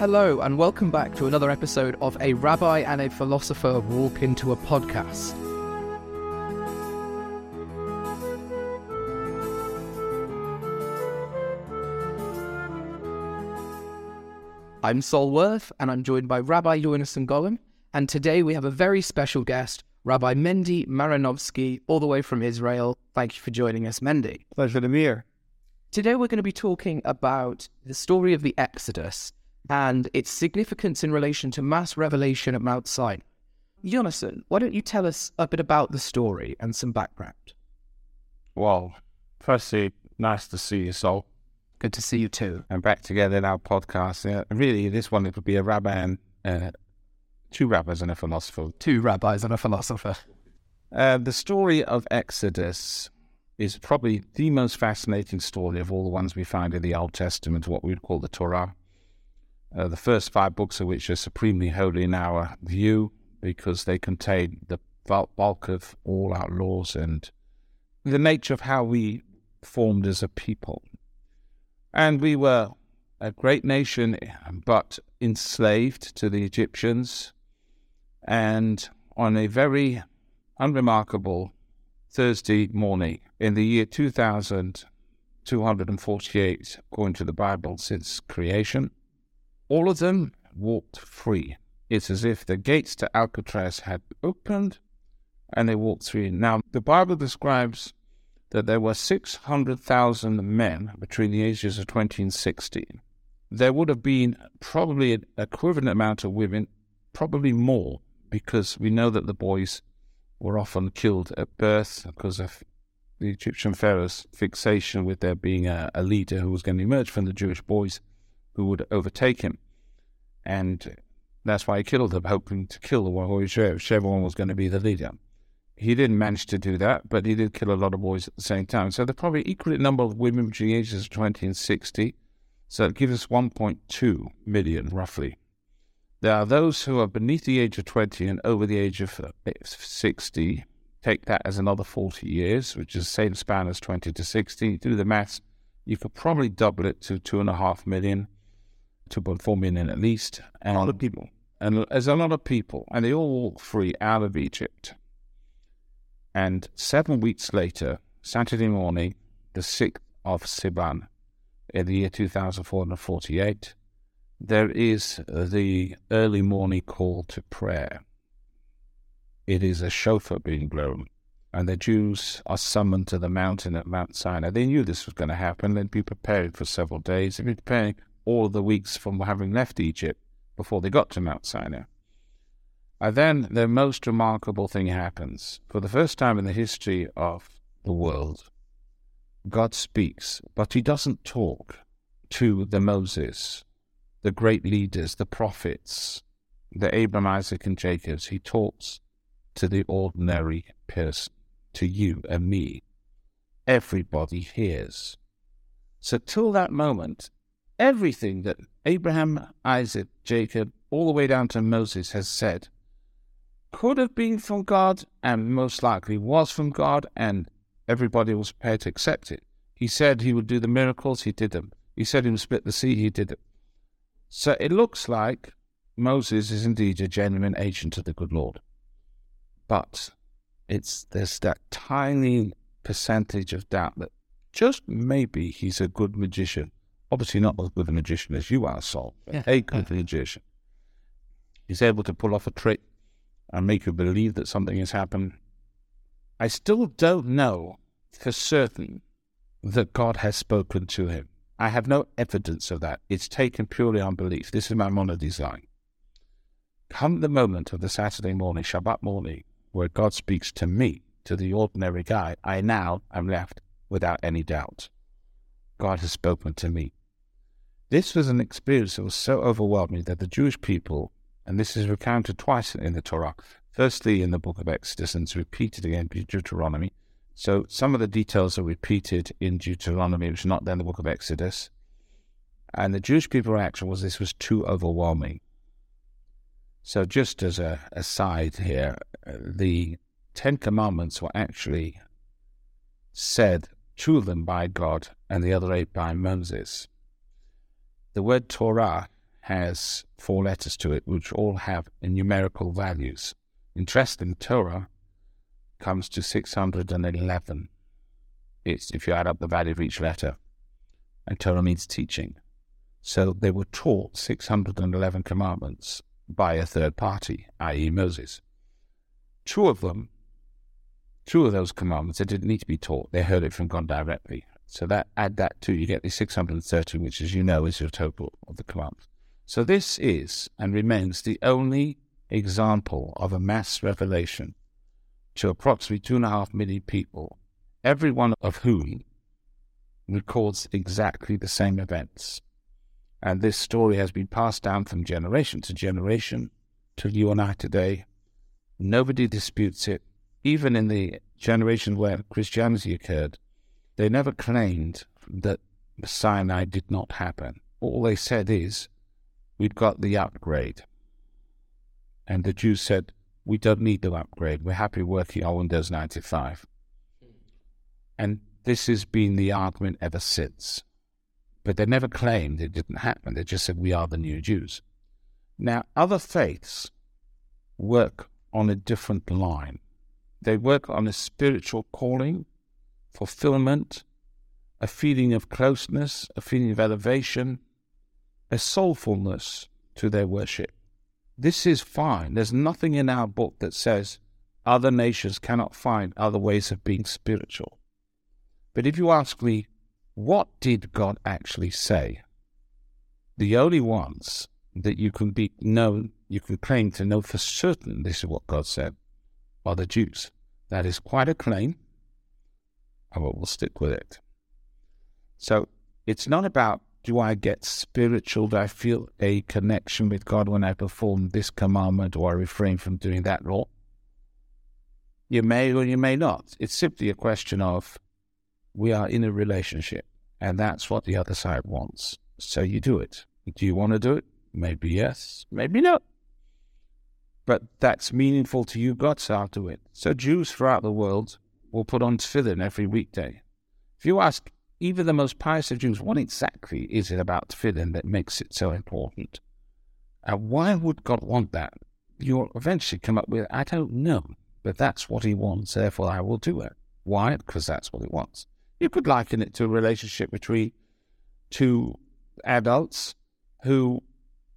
Hello, and welcome back to another episode of A Rabbi and a Philosopher Walk into a Podcast. I'm Sol Worth, and I'm joined by Rabbi Yonason Golomb, and today we have a very special guest, Rabbi Mendy Marinovsky, all the way from Israel. Thank you for joining us, Mendy. Pleasure to be here. Today we're going to be talking about the story of the Exodus and its significance in relation to mass revelation at Mount Sinai. Yonason, why don't you tell us a bit about the story and some background? Well, firstly, nice to see you, Sol. Good to see you too. And back together in our podcast. Yeah, really, this one it would be a rabbi and uh, two rabbis and a philosopher. Two rabbis and a philosopher. Uh, the story of Exodus is probably the most fascinating story of all the ones we find in the Old Testament, what we would call the Torah. Uh, the first five books of which are supremely holy in our view because they contain the bulk of all our laws and the nature of how we formed as a people. And we were a great nation, but enslaved to the Egyptians. And on a very unremarkable Thursday morning in the year 2248, according to the Bible, since creation, all of them walked free. It's as if the gates to Alcatraz had opened and they walked through. Now, the Bible describes that there were 600,000 men between the ages of 20 and 16. There would have been probably an equivalent amount of women, probably more, because we know that the boys were often killed at birth because of the Egyptian pharaoh's fixation with there being a, a leader who was going to emerge from the Jewish boys who would overtake him. And that's why he killed them, hoping to kill the one whichever one was going to be the leader. He didn't manage to do that, but he did kill a lot of boys at the same time. So there are probably equal number of women between ages of 20 and 60. So it gives us 1.2 million, roughly. There are those who are beneath the age of 20 and over the age of uh, 60. Take that as another 40 years, which is the same span as 20 to 60. Do the maths. You could probably double it to 2.5 million, 2.4 million at least. And, a lot of um, people. And there's a lot of people, and they all walk free out of Egypt. And seven weeks later, Saturday morning, the 6th of Sivan, in the year 2448, there is the early morning call to prayer. It is a shofar being blown, and the Jews are summoned to the mountain at Mount Sinai. They knew this was going to happen. They'd be preparing for several days. They'd be preparing all the weeks from having left Egypt before they got to Mount Sinai. And then the most remarkable thing happens. For the first time in the history of the world, God speaks, but he doesn't talk to the Moses, the great leaders, the prophets, the Abraham, Isaac, and Jacobs. He talks to the ordinary person, to you and me. Everybody hears. So, till that moment, everything that Abraham, Isaac, Jacob, all the way down to Moses has said could have been from God and most likely was from God, and everybody was prepared to accept it. He said he would do the miracles, he did them. He said he would split the sea, he did it. So it looks like Moses is indeed a genuine agent of the good Lord. But it's there's that tiny percentage of doubt that just maybe he's a good magician. Obviously not as good a magician as you are, Sol, but a good magician. He's able to pull off a trick and make you believe that something has happened. I still don't know for certain that God has spoken to him. I have no evidence of that. It's taken purely on belief. This is my monodesign. Come the moment of the Saturday morning, Shabbat morning, where God speaks to me, to the ordinary guy, I now am left without any doubt. God has spoken to me. This was an experience that was so overwhelming that the Jewish people and this is recounted twice in the Torah. Firstly, in the book of Exodus, and it's repeated again in Deuteronomy. So some of the details are repeated in Deuteronomy, which are not then the book of Exodus. And the Jewish people's reaction was this was too overwhelming. So, just as a aside here, the Ten Commandments were actually said, two of them by God and the other eight by Moses. The word Torah has four letters to it, which all have numerical values. Interesting, Torah comes to 611. It's if you add up the value of each letter. And Torah means teaching. So they were taught 611 commandments by a third party, i.e., Moses. Two of them, two of those commandments, they didn't need to be taught. They heard it from God directly. So that add that to you get the 630, which, as you know, is your total of the commandments. So this is and remains the only example of a mass revelation to approximately two and a half million people, every one of whom records exactly the same events. And this story has been passed down from generation to generation till you and I today. Nobody disputes it. Even in the generation where Christianity occurred, they never claimed that Sinai did not happen. All they said is, we've got the upgrade. And the Jews said, we don't need the upgrade. We're happy working on Windows 95. And this has been the argument ever since. But they never claimed it didn't happen. They just said, we are the new Jews. Now, other faiths work on a different line. They work on a spiritual calling, fulfillment, a feeling of closeness, a feeling of elevation, a soulfulness to their worship. This is fine. There's nothing in our book that says other nations cannot find other ways of being spiritual. But if you ask me, what did God actually say? The only ones that you can be known, you can claim to know for certain this is what God said, are the Jews. That is quite a claim, and we'll stick with it. So it's not about do I get spiritual? Do I feel a connection with God when I perform this commandment or I refrain from doing that law? You may or you may not. It's simply a question of we are in a relationship, and that's what the other side wants. So you do it. Do you want to do it? Maybe yes, maybe no. But that's meaningful to you, God, so I'll do it. So Jews throughout the world will put on tefillin every weekday. If you ask even the most pious of Jews, what exactly is it about tefillin that makes it so important? And why would God want that? You'll eventually come up with, I don't know, but that's what he wants, therefore I will do it. Why? Because that's what he wants. You could liken it to a relationship between two adults who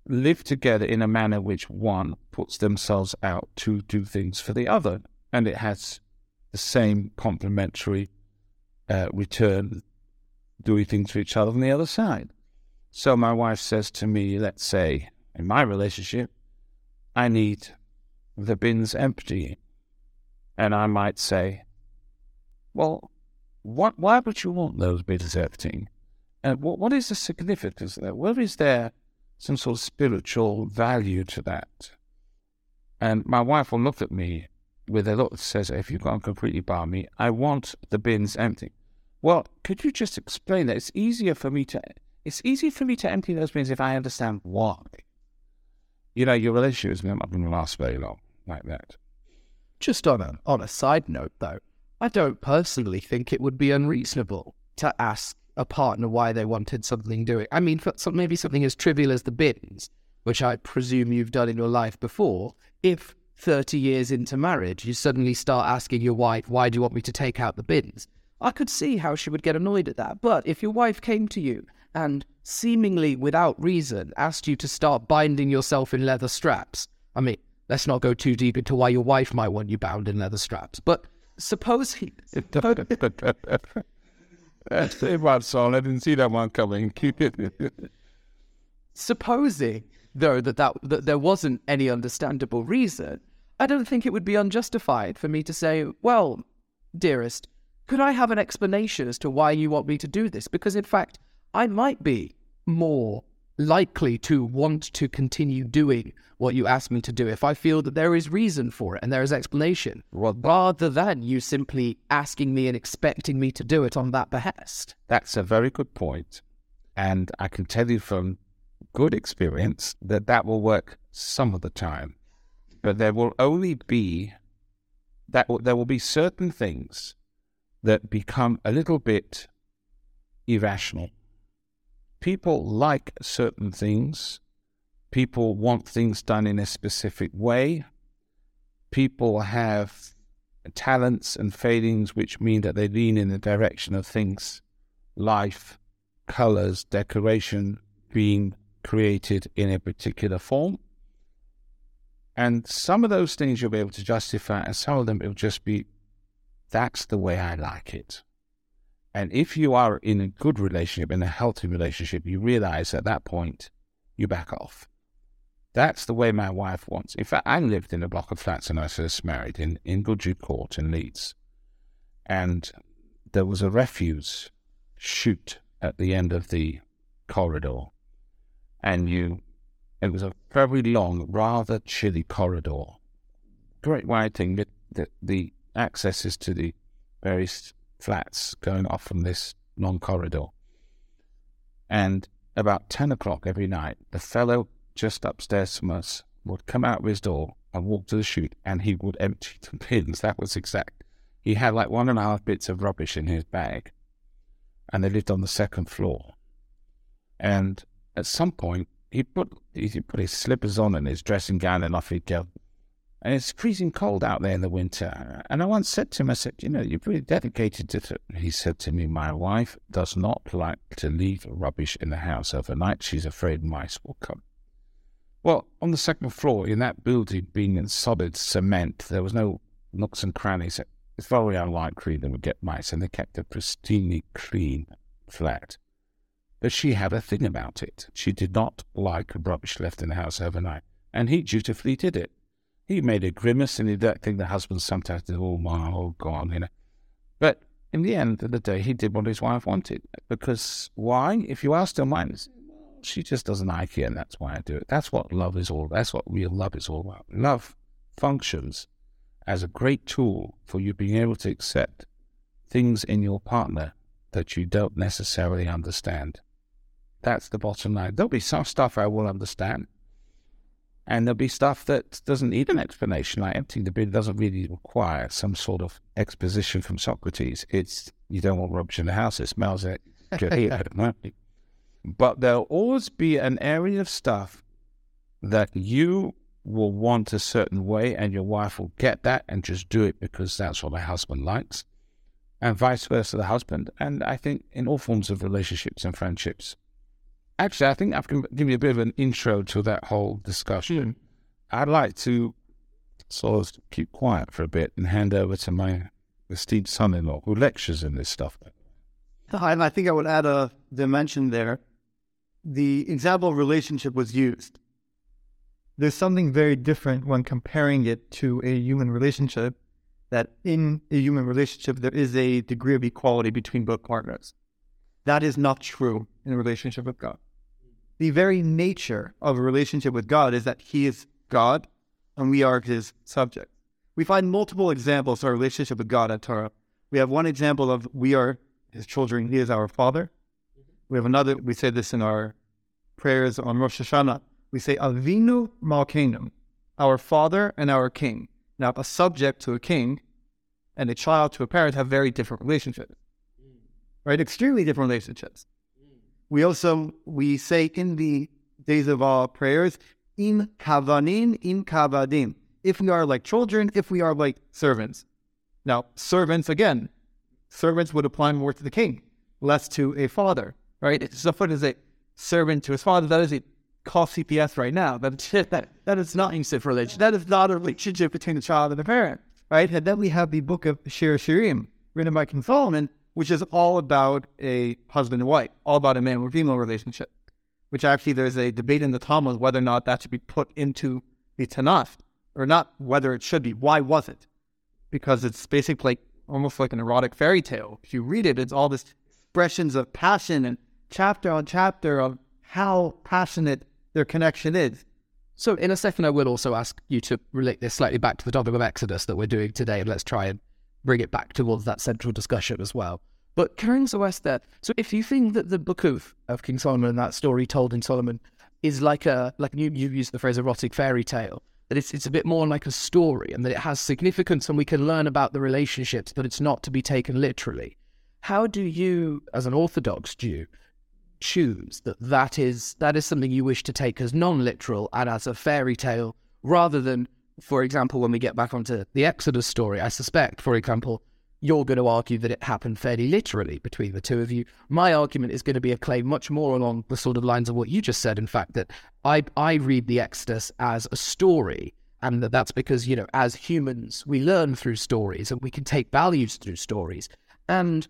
live together in a manner which one puts themselves out to do things for the other, and it has the same complementary uh, return doing things for each other on the other side. So my wife says to me, let's say, in my relationship, I need the bins empty. And I might say, well, what, why would you want those bins empty? And what, what is the significance of that? Where is there some sort of spiritual value to that? And my wife will look at me with a look that says, if you've gone completely by me, I want the bins empty. Well, could you just explain that? It's easier for me to it's easier for me to empty those bins if I understand why. You know, your relationship is not going to last very long like that. Just on a on a side note, though, I don't personally think it would be unreasonable to ask a partner why they wanted something doing. I mean, for some, maybe something as trivial as the bins, which I presume you've done in your life before. If 30 years into marriage, you suddenly start asking your wife, why do you want me to take out the bins? I could see how she would get annoyed at that. But if your wife came to you and seemingly without reason asked you to start binding yourself in leather straps, I mean, let's not go too deep into why your wife might want you bound in leather straps, but suppose he. That's a bad song. I didn't see that one coming. Supposing, though, that, that, that there wasn't any understandable reason, I don't think it would be unjustified for me to say, well, dearest, could I have an explanation as to why you want me to do this? Because, in fact, I might be more likely to want to continue doing what you ask me to do if I feel that there is reason for it and there is explanation, rather than you simply asking me and expecting me to do it on that behest. That's a very good point. And I can tell you from good experience that that will work some of the time. But there will only be that there will be certain things that become a little bit irrational. People like certain things People want things done in a specific way. People have talents and failings which mean that they lean in the direction of things, life, colors, decoration being created in a particular form. And some of those things you'll be able to justify, and some of them it'll just be, that's the way I like it. And if you are in a good relationship, in a healthy relationship, you realize at that point you back off. That's the way my wife wants. In fact, I lived in a block of flats when I first married in, in Goodrue Court in Leeds. And there was a refuse chute at the end of the corridor. And you, it was a very long, rather chilly corridor. Great wide thing that the, the accesses to the various flats going off from this long corridor. And about 10 o'clock every night, the fellow just upstairs from us would come out of his door and walk to the chute and he would empty the bins. That was exact. He had like one and a half bits of rubbish in his bag. And they lived on the second floor. And at some point, he put he put his slippers on and his dressing gown and off he'd go and it's freezing cold out there in the winter. And I once said to him, I said, you know, you're pretty dedicated to. Th-. He said to me, my wife does not like to leave rubbish in the house overnight. She's afraid mice will come. Well, on the second floor in that building, being in solid cement, there was no nooks and crannies. It's very unlikely they would get mice, and they kept a pristinely clean flat. But she had a thing about it. She did not like rubbish left in the house overnight, and he dutifully did it. He made a grimace and he did think the husband sometimes did, oh my, oh God, you know. But in the end of the day, he did what his wife wanted. Because why? If you ask her mind, she just doesn't like it and that's why I do it. That's what love is all That's what real love is all about. Love functions as a great tool for you being able to accept things in your partner that you don't necessarily understand. That's the bottom line. There'll be some stuff I will understand. And there'll be stuff that doesn't need an explanation, like emptying the bin doesn't really require some sort of exposition from Socrates. It's you don't want rubbish in the house, it smells it. but there'll always be an area of stuff that you will want a certain way, and your wife will get that and just do it because that's what her husband likes, and vice versa, the husband. And I think in all forms of relationships and friendships, actually, I think I've given you a bit of an intro to that whole discussion. Hmm. I'd like to sort of keep quiet for a bit and hand over to my esteemed son-in-law who lectures in this stuff. And I think I would add a dimension there. The example of relationship was used. There's something very different when comparing it to a human relationship. That in a human relationship, there is a degree of equality between both partners. That is not true in a relationship with God. The very nature of a relationship with God is that He is God and we are His subject. We find multiple examples of our relationship with God at Torah. We have one example of we are His children, He is our Father. We have another, we say this in our prayers on Rosh Hashanah. We say, Avinu Malkeinu, our Father and our King. Now, a subject to a king and a child to a parent have very different relationships right? Extremely different relationships. Mm. We also we say in the days of our prayers, in kavanin, in kavadim. If we are like children, if we are like servants. Now, servants again, servants would apply more to the king, less to a father, right? So what is a servant to his father? That is a cost CPS right now. That, that, that is not a relationship. That is not a relationship between the child and the parent, right? And then we have the book of Shir Shirim, written by King Solomon, which is all about a husband and wife, all about a man or female relationship. Which actually there's a debate in the Talmud whether or not that should be put into the Tanakh or not, whether it should be. Why was it? Because it's basically like, almost like an erotic fairy tale. If you read it, it's all this expressions of passion and chapter on chapter of how passionate their connection is. So, in a second, I will also ask you to relate this slightly back to the topic of Exodus that we're doing today, and let's try and bring it back towards that central discussion as well. But carrying the there, so if you think that the book of, of King Solomon, and that story told in Solomon, is like a like you you the phrase erotic fairy tale, that it's it's a bit more like a story and that it has significance and we can learn about the relationships, but it's not to be taken literally. How do you, as an Orthodox Jew, choose that that is that is something you wish to take as non-literal and as a fairy tale rather than for example when we get back onto the exodus story i suspect for example you're going to argue that it happened fairly literally between the two of you. My argument is going to be a claim much more along the sort of lines of what you just said. In fact, that I I read the Exodus as a story, and that that's because you know as humans we learn through stories and we can take values through stories. And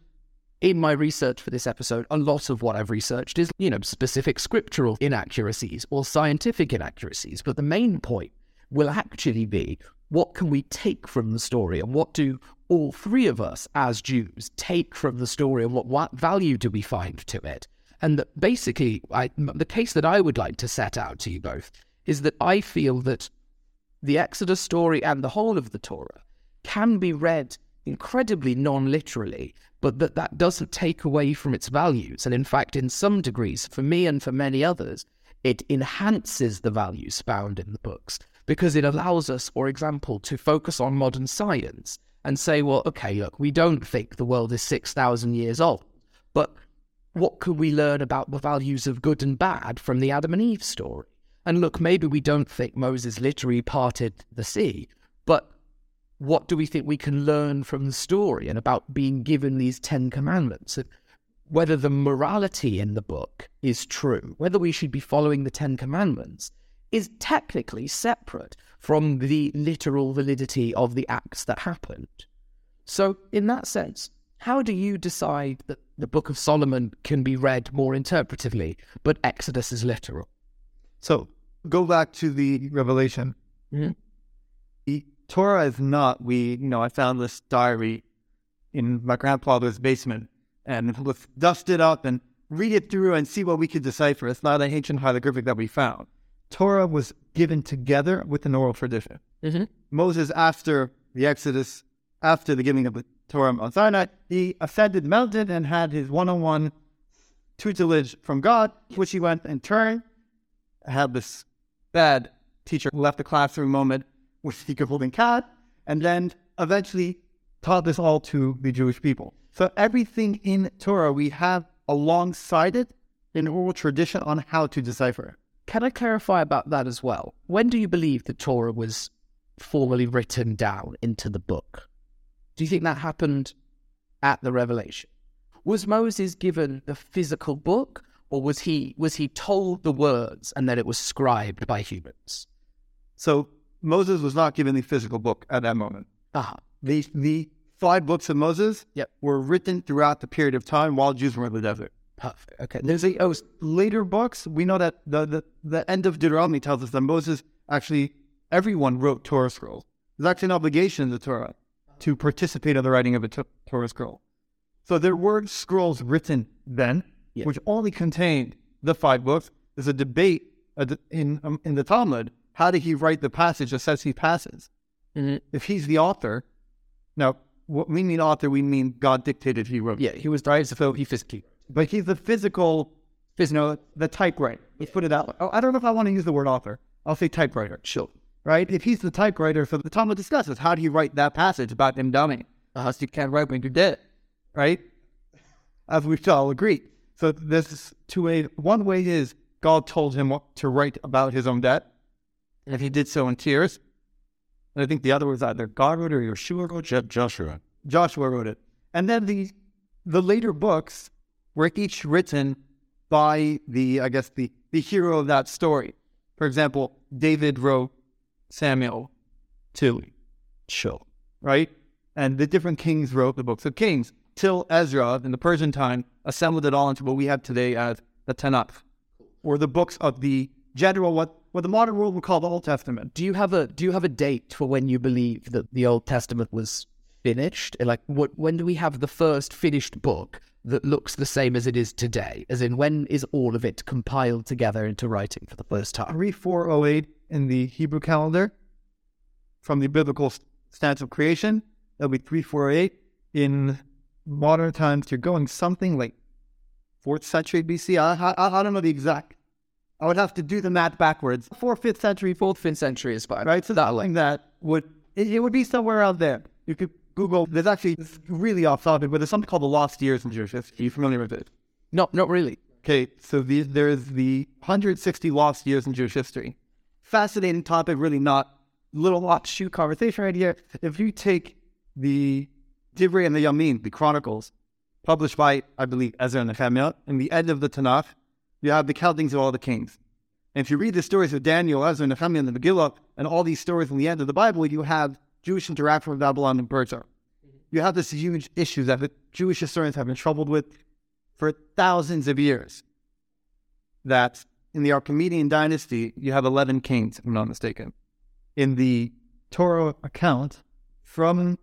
in my research for this episode, a lot of what I've researched is you know specific scriptural inaccuracies or scientific inaccuracies. But the main point will actually be what can we take from the story and what do all three of us as Jews take from the story and what, what value do we find to it? And that basically, I, the case that I would like to set out to you both is that I feel that the Exodus story and the whole of the Torah can be read incredibly non literally, but that that doesn't take away from its values. And in fact, in some degrees, for me and for many others, it enhances the values found in the books because it allows us, for example, to focus on modern science and say, well, okay, look, we don't think the world is 6,000 years old, but what could we learn about the values of good and bad from the Adam and Eve story? And look, maybe we don't think Moses literally parted the sea, but what do we think we can learn from the story and about being given these Ten Commandments? Whether the morality in the book is true, whether we should be following the Ten Commandments, is technically separate from the literal validity of the acts that happened. So, in that sense, how do you decide that the Book of Solomon can be read more interpretively, but Exodus is literal? So, go back to the Revelation. Mm-hmm. The Torah is not, we, you know, I found this diary in my grandfather's basement and let's dust it up and read it through and see what we could decipher. It's not an ancient hieroglyphic that we found. Torah was given together with an oral tradition. Mm-hmm. Moses, after the Exodus, after the giving of the Torah on Sinai, he ascended mountain and had his one-on-one tutelage from God, which he went and turned. Had this bad teacher who left the classroom moment with the holding cat, and then eventually taught this all to the Jewish people. So everything in Torah we have alongside it an oral tradition on how to decipher it. Can I clarify about that as well? When do you believe the Torah was formally written down into the book? Do you think that happened at the revelation? Was Moses given the physical book, or was he was he told the words and then it was scribed by humans? So Moses was not given the physical book at that moment. Ah, The the five books of Moses Yep. were written throughout the period of time while Jews were in the desert. Perfect. Okay. There's a oh, later books. We know that the, the the end of Deuteronomy tells us that Moses actually everyone wrote Torah scrolls. There's actually an obligation in the Torah to participate in the writing of a to- Torah scroll. So there were scrolls written then, Yeah. which only contained the five books. There's a debate in um, in the Talmud. How did he write the passage that says he passes? Mhm. If he's the author, now what we mean author, we mean God dictated he wrote. Yeah, he was right. So he physically. But he's the physical, you know, the typewriter. Let's put it that way. Oh, I don't know if I want to use the word author. I'll say typewriter. Sure. Right? If he's the typewriter, so the Talmud discusses how do you write that passage about him dying? Uh, so you can't write when you're dead. Right? As we all agree. So this is two way. One way is God told him what to write about his own death, and if he did so in tears. And I think the other was either God wrote it or Yeshua wrote it. Joshua. Joshua wrote it. And then the the later books were each written by the I guess the the hero of that story. For example, David wrote Samuel two, Sure. right? And the different kings wrote the books of Kings till Ezra in the Persian time assembled it all into what we have today as the Tanakh, or the books of the general what what the modern world would call the Old Testament. Do you have a Do you have a date for when you believe that the Old Testament was finished? Like, what? When do we have the first finished book that looks the same as it is today? As in, when is all of it compiled together into writing for the first time? 3408 in the Hebrew calendar from the biblical stance of creation. That'll be 3408. In modern times, you're going something like 4th century BC. I, I, I don't know the exact. I would have to do the math backwards. 4th, 5th century, Fourth, fifth century is fine. right? So that like that would, it, it would be somewhere out there. You could Google, there's actually, this really off topic, but there's something called the lost years in Jewish history. Are you familiar with it? No, not really. Okay, so the, there's the 160 lost years in Jewish history. Fascinating topic, really not little offshoot conversation right here. If you take the Divrei and the Yamin, the Chronicles, published by, I believe, Ezra and Nehemiah, in the end of the Tanakh, you have the countings of all the kings. And if you read the stories of Daniel, Ezra, and Nehemiah, and the Megillah, and all these stories in the end of the Bible, you have Jewish interaction with Babylon and Persia. You have this huge issue that the Jewish historians have been troubled with for thousands of years. That in the Achaemenid dynasty, you have 11 kings, if I'm not mistaken. In the Torah account, from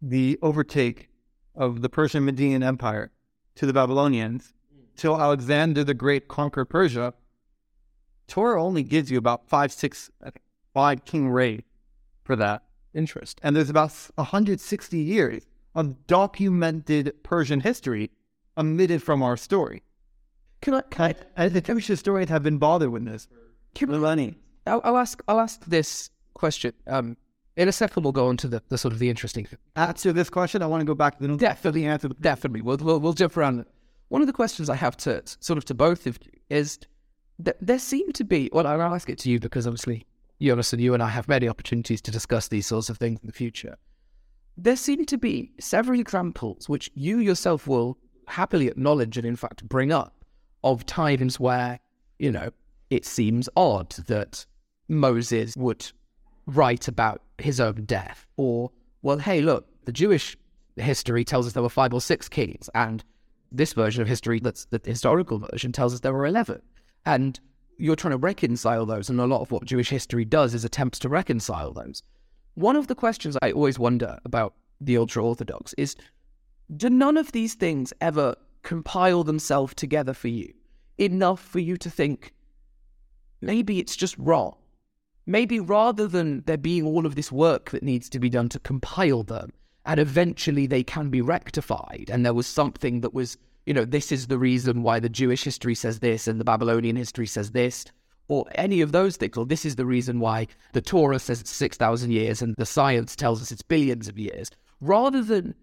the overtake of the Persian Median Empire to the Babylonians, till Alexander the Great conquered Persia, Torah only gives you about five, six, five king reign for that. Interest. And there's about 160 years of documented Persian history omitted from our story. Can I? Can I And the Jewish historians have been bothered with this for millennia. I'll, I'll ask. I'll ask this question. Um, in a second, we'll go on to the, the sort of the interesting. Answer this question. I want to go back to the Definitely answer. The, Definitely, we'll, we'll we'll jump around. One of the questions I have to sort of to both of you is that there seem to be. Well, I'll ask it to you because obviously, Jonas and you and I have many opportunities to discuss these sorts of things in the future. There seem to be several examples which you yourself will happily acknowledge and, in fact, bring up of times where you know it seems odd that Moses would write about his own death, or well, hey, look, the Jewish history tells us there were five or six kings, and this version of history, that's the historical version, tells us there were 11. And you're trying to reconcile those, and a lot of what Jewish history does is attempts to reconcile those. One of the questions I always wonder about the ultra Orthodox is do none of these things ever compile themselves together for you enough for you to think maybe it's just wrong? Maybe rather than there being all of this work that needs to be done to compile them, and eventually they can be rectified, and there was something that was, you know, this is the reason why the Jewish history says this and the Babylonian history says this, or any of those things, or this is the reason why the Torah says it's 6,000 years and the science tells us it's billions of years, rather than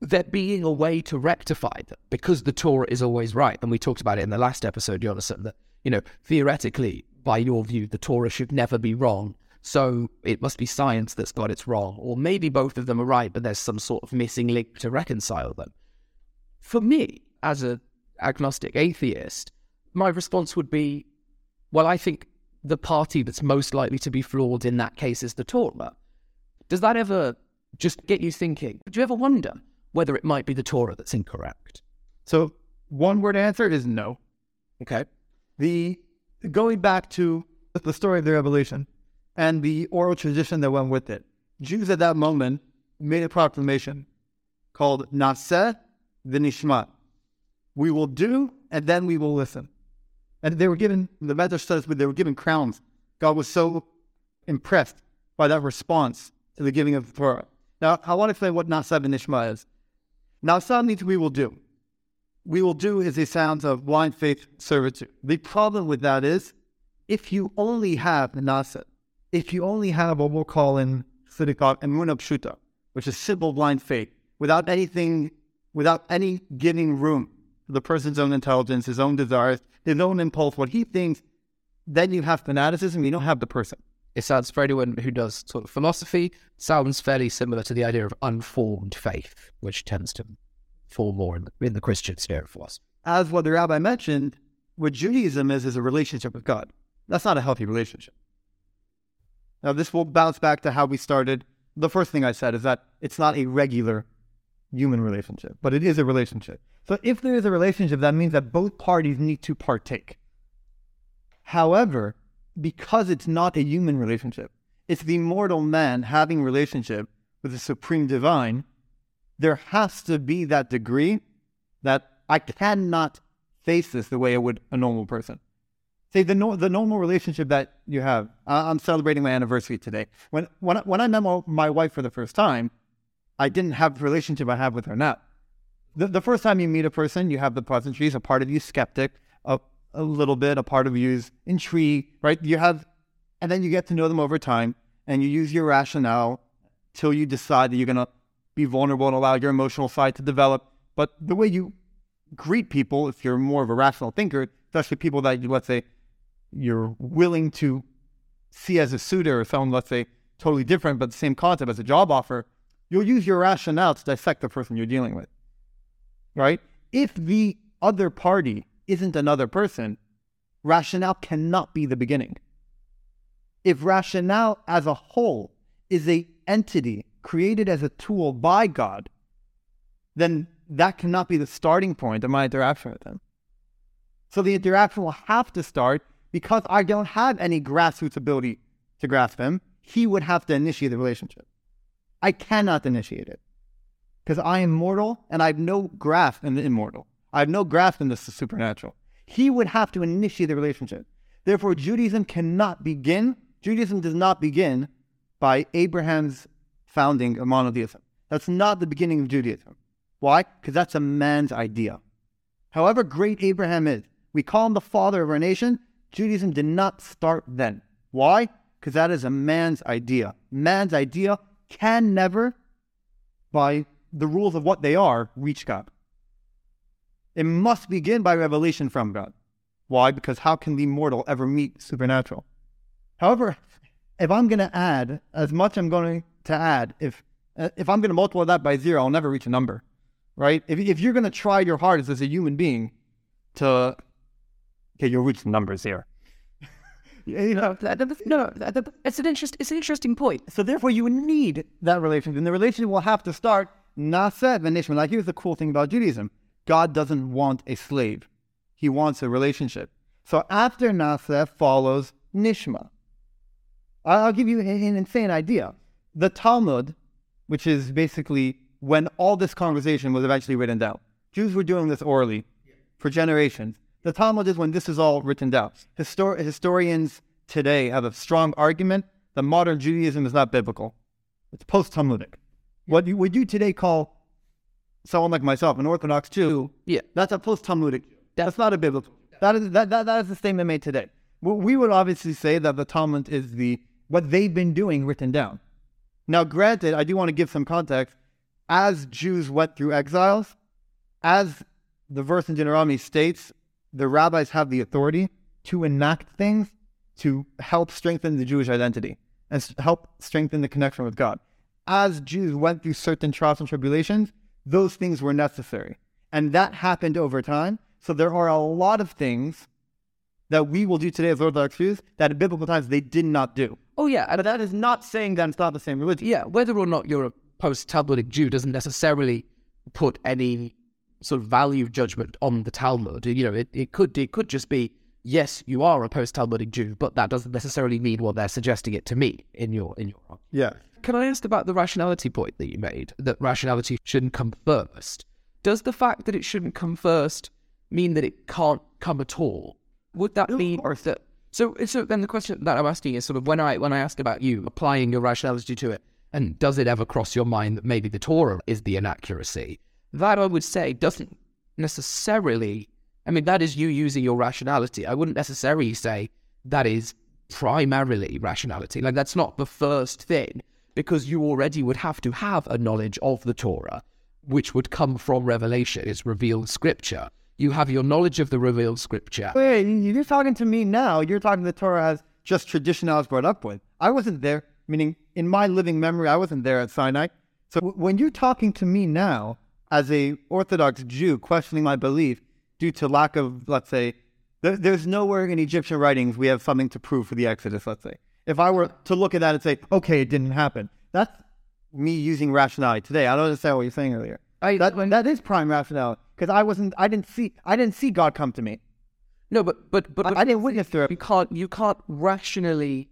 there being a way to rectify them because the Torah is always right. And we talked about it in the last episode, Jonathan, that, you know, theoretically, by your view, the Torah should never be wrong. So it must be science that's got it wrong. Or maybe both of them are right, but there's some sort of missing link to reconcile them. For me, as an agnostic atheist, my response would be, well, I think the party that's most likely to be flawed in that case is the Torah. Does that ever just get you thinking? Do you ever wonder whether it might be the Torah that's incorrect? So one word answer is no. Okay. The going back to the story of the revelation and the oral tradition that went with it, Jews at that moment made a proclamation called Naseh v'nishma. We will do and then we will listen. And they were given the Medrash says they were given crowns. God was so impressed by that response to the giving of the Torah. Now I want to explain what Naseh v'nishma is. Naseh means we will do we will do is a sound of blind faith servitude. The problem with that is if you only have the nasa, if you only have what we'll call in Siddiqah emunah pshuta, which is simple blind faith, without anything, without any giving room the person's own intelligence, his own desires, his own impulse, what he thinks, then you have fanaticism, you don't have the person. It sounds for anyone who does sort of philosophy, sounds fairly similar to the idea of unformed faith, which tends to fall more in the, in the Christian sphere of philosophy. As what the rabbi mentioned, what Judaism is is a relationship with God. That's not a healthy relationship. Now, this will bounce back to how we started. The first thing I said is that it's not a regular human relationship, but it is a relationship. So, if there is a relationship, that means that both parties need to partake. However, because it's not a human relationship, it's the mortal man having relationship with the supreme divine, there has to be that degree that I cannot face this the way I would a normal person. Say the no, the normal relationship that you have. I, I'm celebrating my anniversary today. When when I, when I met my wife for the first time, I didn't have the relationship I have with her now. The, the first time you meet a person, you have the pleasantries. A part of you skeptic, a, a little bit. A part of you is intrigued, right? You have, and then you get to know them over time, and you use your rationale till you decide that you're gonna be vulnerable and allow your emotional side to develop. But the way you greet people if you're more of a rational thinker, especially people that let's say, you're willing to see as a suitor or someone, let's say, totally different, but the same concept as a job offer, you'll use your rationale to dissect the person you're dealing with. Right? If the other party isn't another person, rationale cannot be the beginning. If rationale as a whole is a entity created as a tool by God, then that cannot be the starting point of my interaction with them. So the interaction will have to start because I don't have any grassroots ability to grasp him. He would have to initiate the relationship. I cannot initiate it because I am mortal and I have no grasp in the immortal. I have no grasp in the supernatural. He would have to initiate the relationship. Therefore, Judaism cannot begin, Judaism does not begin by Abraham's founding of monotheism. That's not the beginning of Judaism. Why? Because that's a man's idea. However great Abraham is, we call him the father of our nation. Judaism did not start then. Why? Because that is a man's idea. Man's idea can never, by the rules of what they are, reach God. It must begin by revelation from God. Why? Because how can the mortal ever meet supernatural? However, if I'm going to add as much I'm going to add, if if I'm going to multiply that by zero, I'll never reach a number, right? If, if you're going to try your hardest as a human being to, okay, you'll reach numbers here. You know, no, it's an interest. It's an interesting point. So therefore, you need that relationship, and the relationship will have to start nasa v'nishma. Like here's the cool thing about Judaism: God doesn't want a slave; He wants a relationship. So after nasa follows nishma. I'll give you an insane idea. The Talmud, which is basically when all this conversation was eventually written down. Jews were doing this orally for generations. The Talmud is when this is all written down. Histor- historians today have a strong argument that modern Judaism is not biblical. It's post Talmudic. What you would you today call someone like myself, an Orthodox Jew, Yeah. that's a post Talmudic. That's not a biblical. That is that, that, that is the statement made today. We would obviously say that the Talmud is the what they've been doing written down. Now, granted, I do want to give some context. As Jews went through exiles, as the verse in Deuteronomy states, the rabbis have the authority to enact things to help strengthen the Jewish identity and help strengthen the connection with God. As Jews went through certain trials and tribulations, those things were necessary. And that happened over time. So there are a lot of things that we will do today as Orthodox Jews that in biblical times they did not do. Oh yeah, and But that is not saying that it's not the same religion. yeah, whether or not you're a post-Talmudic Jew doesn't necessarily put any sort of value judgment on the Talmud. You know, it, it could it could just be yes, you are a post-Talmudic Jew, but that doesn't necessarily mean what they're suggesting it to me in your in your. Yeah. Can I ask about the rationality point that you made? That rationality shouldn't come first. Does the fact that it shouldn't come first mean that it can't come at all? Would that mean or that? So, so then the question that I'm asking is sort of when I when I ask about you applying your rationality to it, and does it ever cross your mind that maybe the Torah is the inaccuracy? That I would say doesn't necessarily. I mean, that is you using your rationality. I wouldn't necessarily say that is primarily rationality. Like that's not the first thing because you already would have to have a knowledge of the Torah, which would come from revelation. It's revealed scripture. You have your knowledge of the revealed scripture. Wait, you're talking to me now. You're talking to the Torah as just tradition I was brought up with. I wasn't there, meaning in my living memory, I wasn't there at Sinai. So w- when you're talking to me now as a Orthodox Jew questioning my belief due to lack of, let's say, there, there's nowhere in Egyptian writings we have something to prove for the Exodus, let's say. If I were to look at that and say, okay, it didn't happen, that's me using rationality today. I don't understand what you're saying earlier. I, That, that is prime rationality because I wasn't, I didn't see, I didn't see God come to me. no, but but but, I, but I didn't witness to it. you can't you can't rationally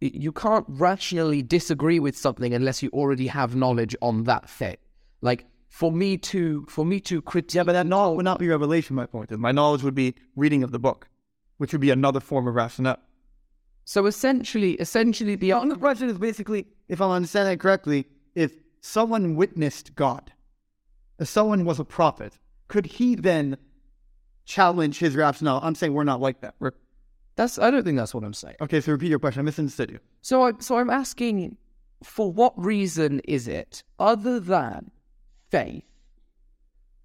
you can't rationally disagree with something unless you already have knowledge on that thing. Like for me to for me to critique Yeah, but that knowledge would not be revelation. My point is, my knowledge would be reading of the book, which would be another form of rationale. so essentially essentially the The question is basically, if I'm understanding it correctly, if someone witnessed God, if someone was a prophet, could he then challenge his rationale? I'm saying we're not like that. We're that's I don't think that's what I'm saying. okay. So repeat your question. I misunderstood you. So I so I'm asking for what reason is it other than faith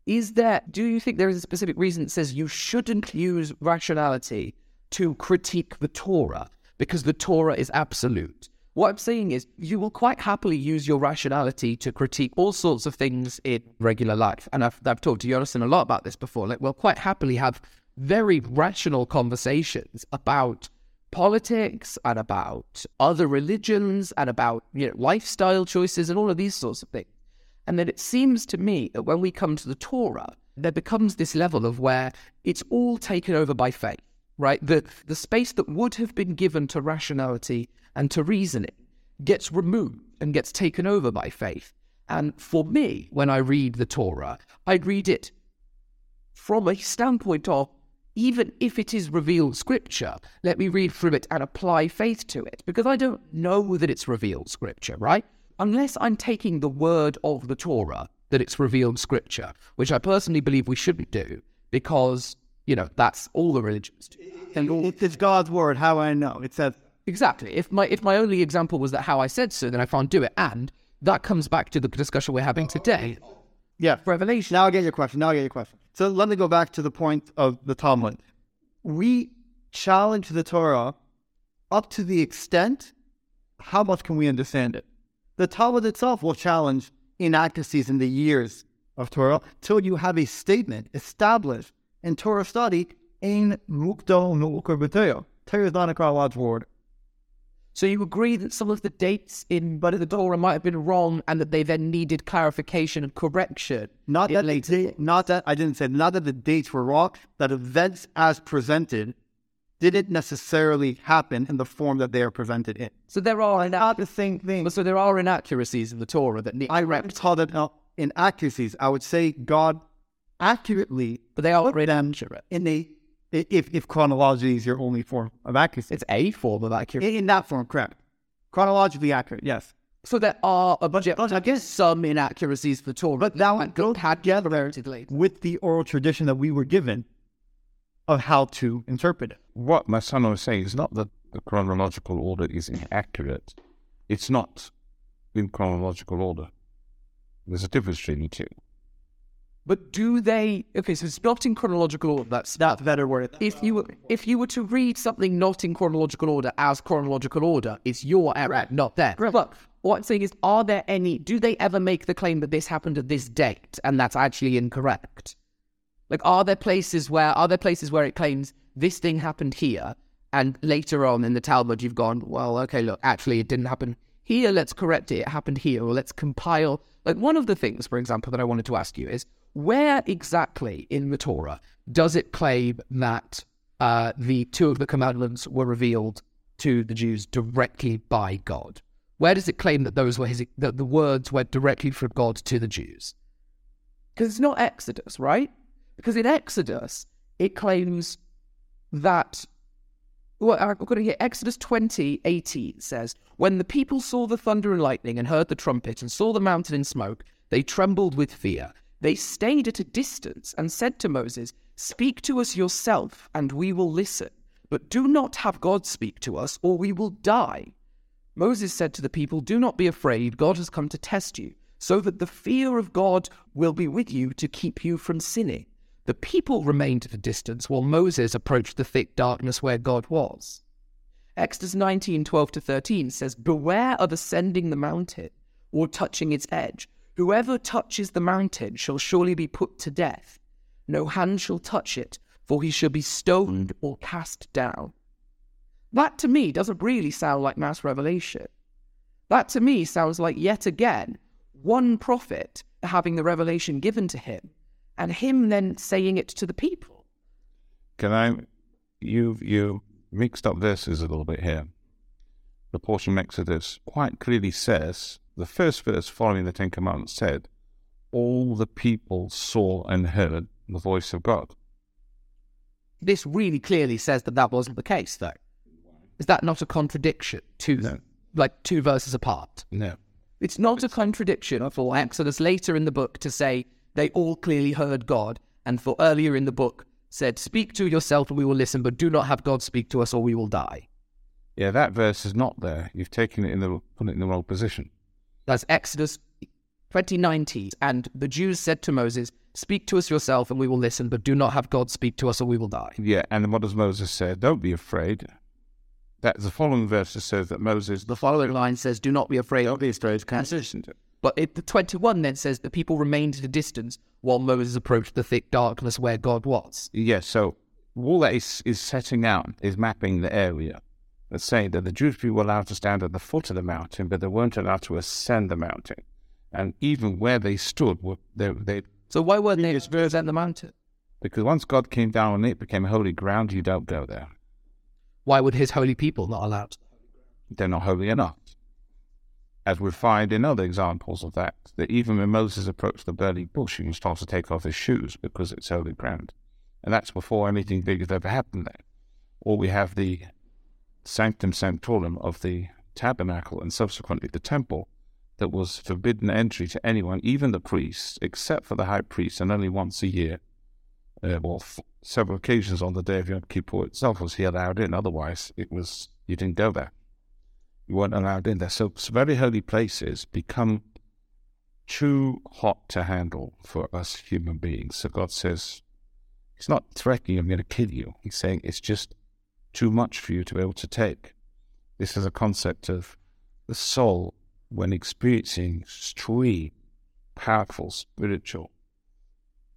Is there, do you think there is a specific reason that says you shouldn't use rationality to critique the Torah because the Torah is absolute? What I'm saying is, you will quite happily use your rationality to critique all sorts of things in regular life. And I've, I've talked to Jonathan a lot about this before. Like, we'll quite happily have very rational conversations about politics and about other religions and about you know lifestyle choices and all of these sorts of things. And then it seems to me that when we come to the Torah, there becomes this level of where it's all taken over by faith, right? The the space that would have been given to rationality and to reasoning gets removed and gets taken over by faith. And for me, when I read the Torah, I read it from a standpoint of even if it is revealed scripture, let me read through it and apply faith to it because I don't know that it's revealed scripture, right? Unless I'm taking the word of the Torah that it's revealed scripture, which I personally believe we shouldn't do because, you know, that's all the religions do. And it's God's word. How I know? It says Exactly. If my if my only example was that how I said so, then I can't do it. And that comes back to the discussion we're having today. Yeah. Revelation. Now I get your question. Now I get your question. So let me go back to the point of the Talmud. We challenge the Torah up to the extent how much can we understand it? The Talmud itself will challenge inaccuracies in the years of Torah till you have a statement established in Torah study in Mukdo Nu'ukar Torah is not a chronological order. So you agree that some of the dates in but the Torah might have been wrong and that they then needed clarification and correction. Not that they, not that I didn't say not that the dates were wrong, that events as presented didn't necessarily happen in the form that they are presented in. So there are not the same thing. So there are inaccuracies in the Torah that need. I would call them uh, inaccuracies. I would say God accurately, but they are inaccurate in a if, if chronology is your only form of accuracy. It's a form of accuracy. In, that form, correct. Chronologically accurate, yes. So there are a bunch of, I guess, some inaccuracies for the Torah. But that don't had together with the oral tradition that we were given of how to interpret it. What my son was saying is not that the chronological order is inaccurate. It's not in chronological order. There's a difference between the two. But do they? Okay, so it's not in chronological order. That's that's better word. If you were, if you were to read something not in chronological order as chronological order, it's your error, right. not theirs. Right. But what I'm saying is, are there any? Do they ever make the claim that this happened at this date and that's actually incorrect? Like, are there places where are there places where it claims this thing happened here, and later on in the Talmud you've gone, well, okay, look, actually it didn't happen here. Let's correct it. It happened here, or let's compile. Like one of the things, for example, that I wanted to ask you is where exactly in the Torah does it claim that uh, the two of the commandments were revealed to the Jews directly by God? Where does it claim that those were his that the words went directly from God to the Jews? Because it's not Exodus, right? Because in Exodus it claims that well, I've got to hear Exodus 20, 18 says, When the people saw the thunder and lightning and heard the trumpet and saw the mountain in smoke, they trembled with fear. They stayed at a distance and said to Moses, Speak to us yourself, and we will listen. But do not have God speak to us, or we will die. Moses said to the people, Do not be afraid, God has come to test you, so that the fear of God will be with you to keep you from sinning. The people remained at a distance while Moses approached the thick darkness where God was. Exodus 19 12 to 13 says, Beware of ascending the mountain or touching its edge Whoever touches the mountain shall surely be put to death. No hand shall touch it, for he shall be stoned or cast down. That to me doesn't really sound like mass revelation. That to me sounds like yet again one prophet having the revelation given to him and him then saying it to the people. Can I? You've you mixed up verses a little bit here. The portion of Exodus quite clearly says the first verse following the Ten Commandments said, All the people saw and heard the voice of God. This really clearly says that that wasn't the case, though. Is that not a contradiction? Two, no. like two verses apart. No, it's not a contradiction for Exodus later in the book to say they all clearly heard God, and for earlier in the book said, "Speak to yourself, and we will listen, but do not have God speak to us, or we will die." Yeah, that verse is not there. You've taken it in the put it in the wrong position. That's Exodus 2090, and the Jews said to Moses, Speak to us yourself and we will listen, but do not have God speak to us or we will die. Yeah, and what does Moses say? Don't be afraid. That the following verse says that Moses The following line says, Do not be afraid. don't be afraid, can't listen to. But it, the 21 then says the people remained at a distance while Moses approached the thick darkness where God was. Yes, so all that is, is setting out is mapping the area. That's saying that the Jewish people were allowed to stand at the foot of the mountain, but they weren't allowed to ascend the mountain. And even where they stood, were they, they So why weren't they to ascend the mountain? because once God came down on it, became holy ground, you don't go there. Why would his holy people not allow to? They're not holy enough. As we find in other examples of that, that even when Moses approached the burning bush, he was told to take off his shoes because it's holy ground. And that's before anything big has ever happened there. Or we have the sanctum sanctorum of the tabernacle and subsequently the temple that was forbidden entry to anyone, even the priests, except for the high priest, and only once a year. Uh, well, f- several occasions on the day of Yom Kippur itself was he allowed in. Otherwise, it was you didn't go there. You weren't allowed in there. So, very holy places become too hot to handle for us human beings. So God says, He's not threatening, I'm going to kill you. He's saying it's just too much for you to be able to take. This is a concept of the soul when experiencing extreme, powerful spiritual.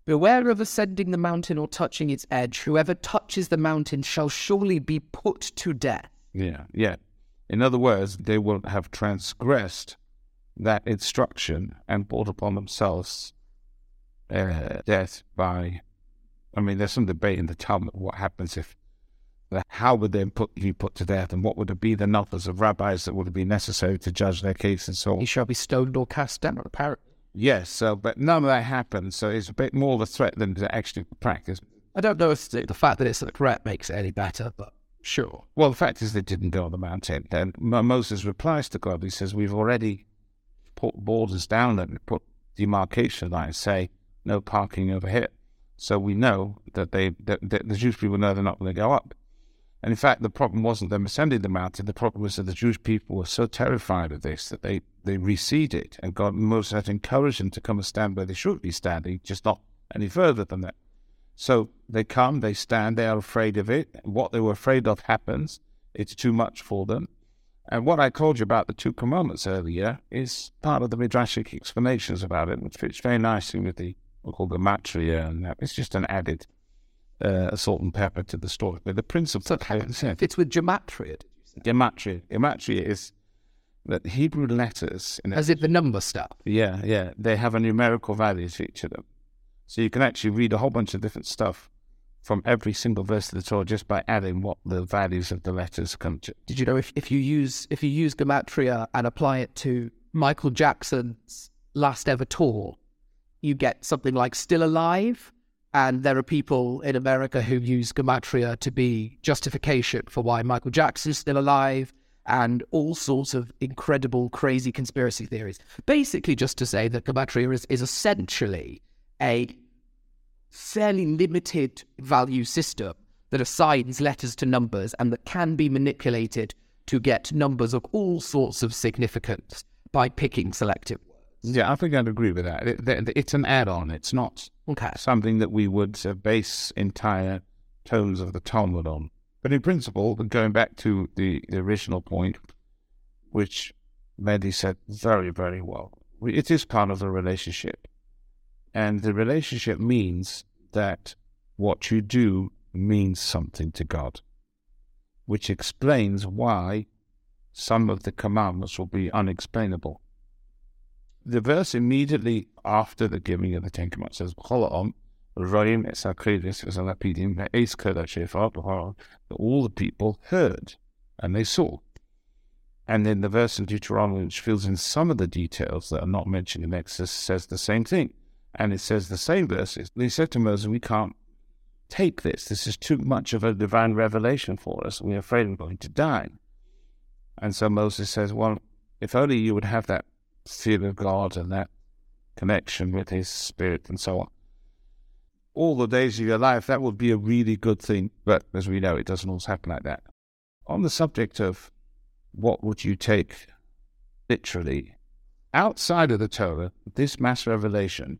Beware of ascending the mountain or touching its edge. Whoever touches the mountain shall surely be put to death. Yeah, yeah. In other words, they will have transgressed that instruction and brought upon themselves uh, death by. I mean, there's some debate in the Talmud what happens if, how would they put be put to death, and what would be the numbers of rabbis that would be necessary to judge their case and so on. He shall be stoned or cast down, apparently. Yes, so but none of that happened. So it's a bit more of a threat than to actually practice. I don't know if the, the fact that it's a threat makes it any better, but sure. Well, the fact is they didn't go on the mountain. And Moses replies to God. He says, "We've already put borders down and put demarcation lines, say no parking over here." So we know that they that, that the Jewish people know they're not going to go up. And in fact, the problem wasn't them ascending the mountain. The problem was that the Jewish people were so terrified of this that they, they receded. And God Moses had encouraged them to come and stand where they should be standing, just not any further than that. So they come, they stand, they are afraid of it. What they were afraid of happens. It's too much for them. And what I told you about the two commandments earlier is part of the midrashic explanations about it, which fits very nicely with the what we call gematria, and that. it's just an added uh, salt and pepper to the story. But the principle, So it fits with gematria. gematria, gematria is that Hebrew letters. In As it the number stuff. yeah, yeah, they have a numerical value to each of them. So you can actually read a whole bunch of different stuff from every single verse of the Torah just by adding what the values of the letters come to. Did you know if, if you use if you use gematria and apply it to Michael Jackson's last ever tour, you get something like still alive. And there are people in America who use gematria to be justification for why Michael Jackson's still alive and all sorts of incredible, crazy conspiracy theories. Basically, just to say that gematria is, is essentially a fairly limited value system that assigns letters to numbers and that can be manipulated to get numbers of all sorts of significance by picking selective words. Yeah, I think I'd agree with that. It, it- it's an add-on. It's not Okay. something that we would uh, base entire tones of the Talmud on. But in principle, going back to the, the original point, which Mendy said very, very well, it is part of the relationship. And the relationship means that what you do means something to God, which explains why some of the commandments will be unexplainable. The verse immediately after the giving of the Ten Commandments says, all the people heard and they saw. And then the verse in Deuteronomy, which fills in some of the details that are not mentioned in Exodus, says the same thing. And it says the same verses. They said to Moses, We can't take this. This is too much of a divine revelation for us. We're afraid we're going to die. And so Moses says, Well, if only you would have that fear of God and that connection with His Spirit and so on. All the days of your life, that would be a really good thing. But as we know, it doesn't always happen like that. On the subject of what would you take literally, outside of the Torah, this mass revelation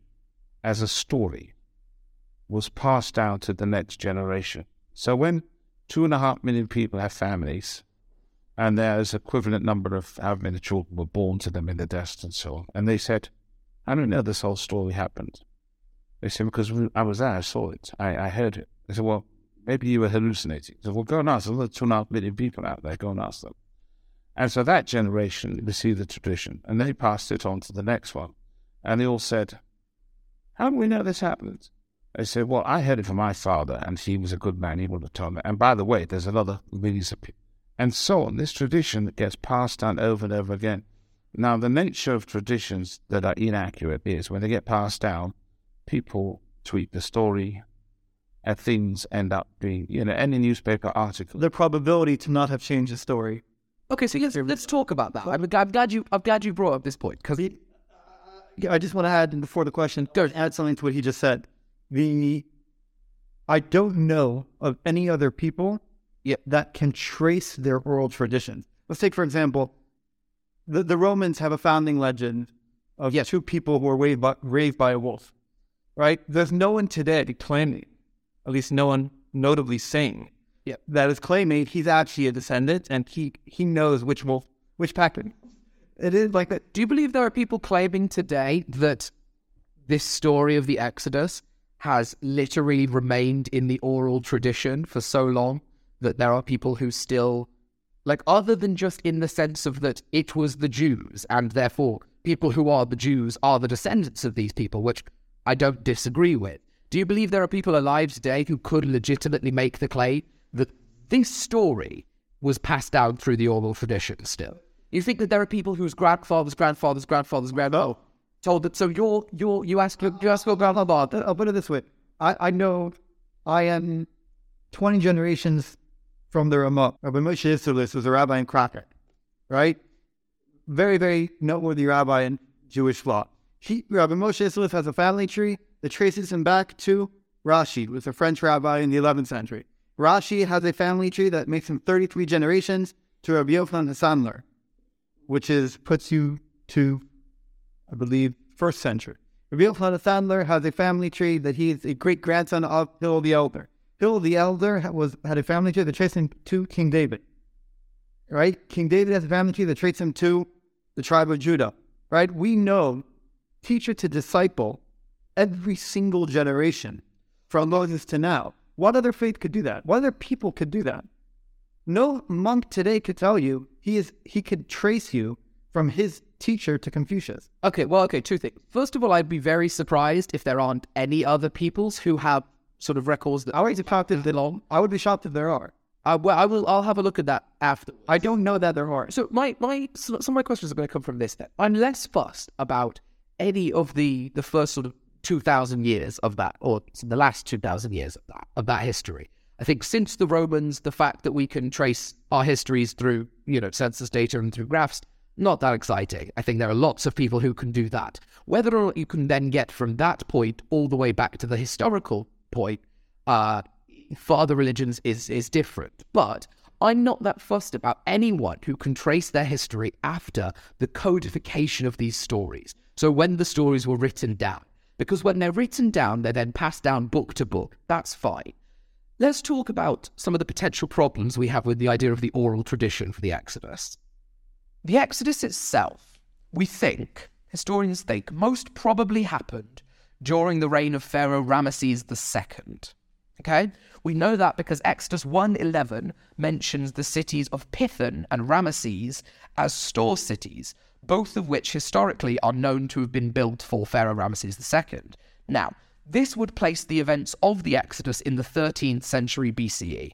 as a story was passed down to the next generation. So when two and a half million people have families, and there's equivalent number of how many children were born to them in the dust and so on, and they said, I don't know this whole story happened. They said, because I was there, I saw it, I, I heard it. They said, well, maybe you were hallucinating. So, well, go and ask. There's two and a half million people out there. Go and ask them. And so that generation received the tradition and they passed it on to the next one. And they all said, How do we know this happened? They said, Well, I heard it from my father and he was a good man. He would have told me. And by the way, there's another millions of people. And so on. This tradition that gets passed down over and over again. Now, the nature of traditions that are inaccurate is when they get passed down, people tweet the story, and things end up being, you know, any newspaper article. The probability to not have changed the story. Okay, so yes, let's talk about that. I'm, I'm glad you I'm glad you brought up this point because Yeah, I just want to add before the question, add something to what he just said. The I don't know of any other people that can trace their oral traditions. Let's take, for example, the, the Romans have a founding legend of Yes. two people who were raised by, by a wolf, right? There's no one today claiming, at least no one notably saying, Yep. that is claiming he's actually a descendant and he, he knows which wolf, which pack. It is like that. Do you believe there are people claiming today that this story of the Exodus has literally remained in the oral tradition for so long that there are people who still, like, other than just in the sense of that it was the Jews and therefore people who are the Jews are the descendants of these people, which I don't disagree with. Do you believe there are people alive today who could legitimately make the claim that this story was passed down through the oral tradition still? You think that there are people whose grandfathers, grandfathers, grandfathers, grandfathers oh, told that? So you're you're you ask you ask your grandfather. I'll put it this way. I, I know I am 20 generations from the Ramah. Rabbi Moshe Isserles was a rabbi in Krakow, right? Very, very noteworthy rabbi in Jewish law. He, Rabbi Moshe Isserles has a family tree that traces him back to Rashi, who was a French rabbi in the 11th century. Rashi has a family tree that makes him 33 generations to Rabbi Yochanan Sandler, which is puts you to, I believe, first century. Rabbi Yochanan Sandler has a family tree that he is a great grandson of Hillel the Elder. Hillel the Elder was had a family tree that traced him to King David. Right? King David has a family tree that traces him to the tribe of Judah. Right? We know teacher to disciple every single generation from Moses to now. What other faith could do that? What other people could do that? No monk today could tell you he is he could trace you from his teacher to Confucius. Okay, well, okay, two things. First of all, I'd be very surprised if there aren't any other peoples who have sort of records that I would be shocked if belong. I would be shocked if there are. Uh, well, I will. I'll have a look at that after. I don't know that there are. So my my so some of my questions are going to come from this. Then I'm less fussed about any of the the first sort of two thousand years of that, or the last two thousand years of that of that history. I think since the Romans, the fact that we can trace our histories through you know census data and through graphs, not that exciting. I think there are lots of people who can do that. Whether or not you can then get from that point all the way back to the historical point, uh, for other religions is is different. But I'm not that fussed about anyone who can trace their history after the codification of these stories. So when the stories were written down, because when they're written down, they're then passed down book to book. That's fine. Let's talk about some of the potential problems we have with the idea of the oral tradition for the Exodus. The Exodus itself, we think, historians think, most probably happened during the reign of Pharaoh Ramesses II. Okay? We know that because Exodus 1:11 mentions the cities of Pithom and Ramesses as store cities, both of which historically are known to have been built for Pharaoh Ramesses II. Now, this would place the events of the Exodus in the 13th century BCE.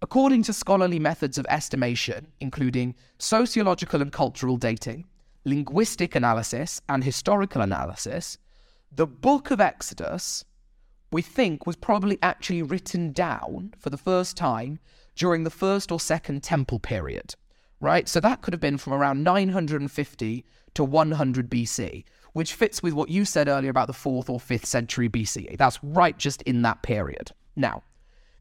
According to scholarly methods of estimation, including sociological and cultural dating, linguistic analysis, and historical analysis, the book of Exodus, we think, was probably actually written down for the first time during the first or second temple period, right? So that could have been from around 950 to 100 BC, which fits with what you said earlier about the 4th or 5th century BCE. That's right just in that period. Now,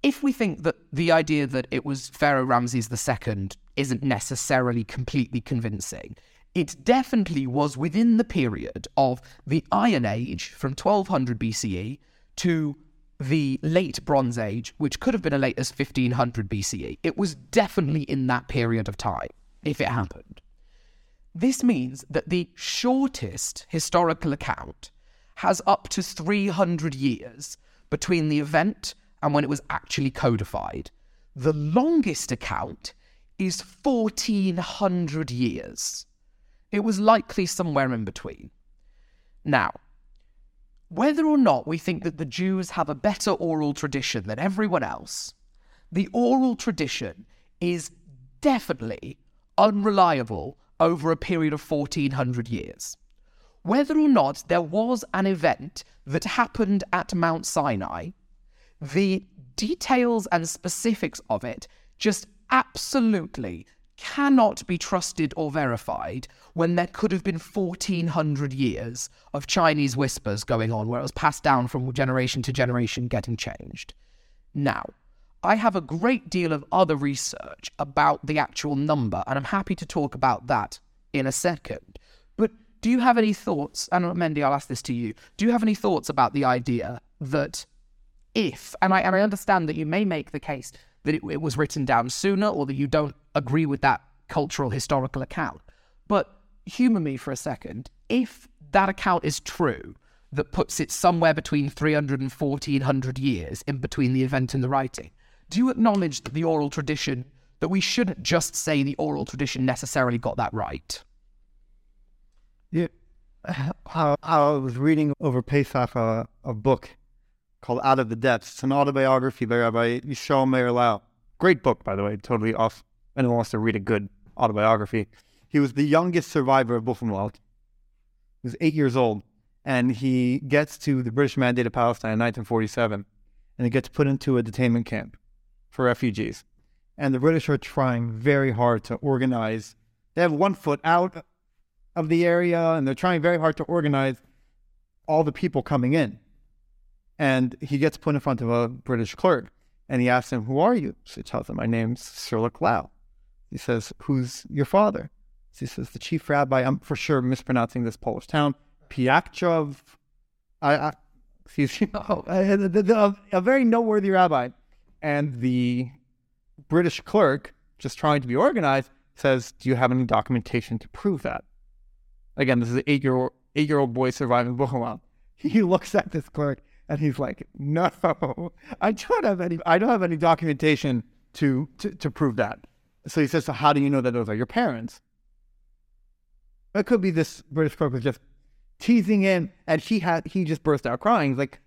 if we think that the idea that it was Pharaoh Ramses II isn't necessarily completely convincing, it definitely was within the period of the Iron Age from 1200 BCE to the late Bronze Age, which could have been as late as 1500 BCE. It was definitely in that period of time, if it happened. This means that the shortest historical account has up to 300 years between the event and when it was actually codified. The longest account is 1400 years. It was likely somewhere in between. Now, whether or not we think that the Jews have a better oral tradition than everyone else, the oral tradition is definitely unreliable over a period of 1400 years. Whether or not there was an event that happened at Mount Sinai, the details and specifics of it just absolutely cannot be trusted or verified when there could have been 1400 years of Chinese whispers going on where it was passed down from generation to generation getting changed. Now, I have a great deal of other research about the actual number, and I'm happy to talk about that in a second. But do you have any thoughts? And Mendy, I'll ask this to you. Do you have any thoughts about the idea that if, and I, and I understand that you may make the case that it, it was written down sooner or that you don't agree with that cultural historical account, but humor me for a second. If that account is true, that puts it somewhere between 300 and 1400 years in between the event and the writing, do you acknowledge that the oral tradition, that we shouldn't just say the oral tradition necessarily got that right? Yeah. Uh, I, I was reading over Pesach a, a book called Out of the Depths. It's an autobiography by Rabbi Yisrael Meir Lau. Great book, by the way, totally off. Anyone wants to read a good autobiography. He was the youngest survivor of Buchenwald. He was eight years old, and he gets to the British Mandate of Palestine in 1947, and he gets put into a detainment camp for refugees. And the British are trying very hard to organize. They have one foot out of the area, and they're trying very hard to organize all the people coming in. And he gets put in front of a British clerk, and he asks him, "Who are you?" So he tells him, "My name's Sherlock Lau." He says, "Who's your father?" So he says, "The chief rabbi." I'm for sure mispronouncing this Polish town, Piakchov. I, I excuse me, oh, uh, a, a, a very noteworthy rabbi, and the British clerk, just trying to be organized, says, "Do you have any documentation to prove that?" Again, this is an eight-year-old eight-year-old boy surviving Buchenwald. He looks at this clerk and he's like, "No, I don't have any. I don't have any documentation to to, to prove that." So he says, "So how do you know that those are your parents?" It could be this British clerk was just teasing him, and he had he just burst out crying. He's like,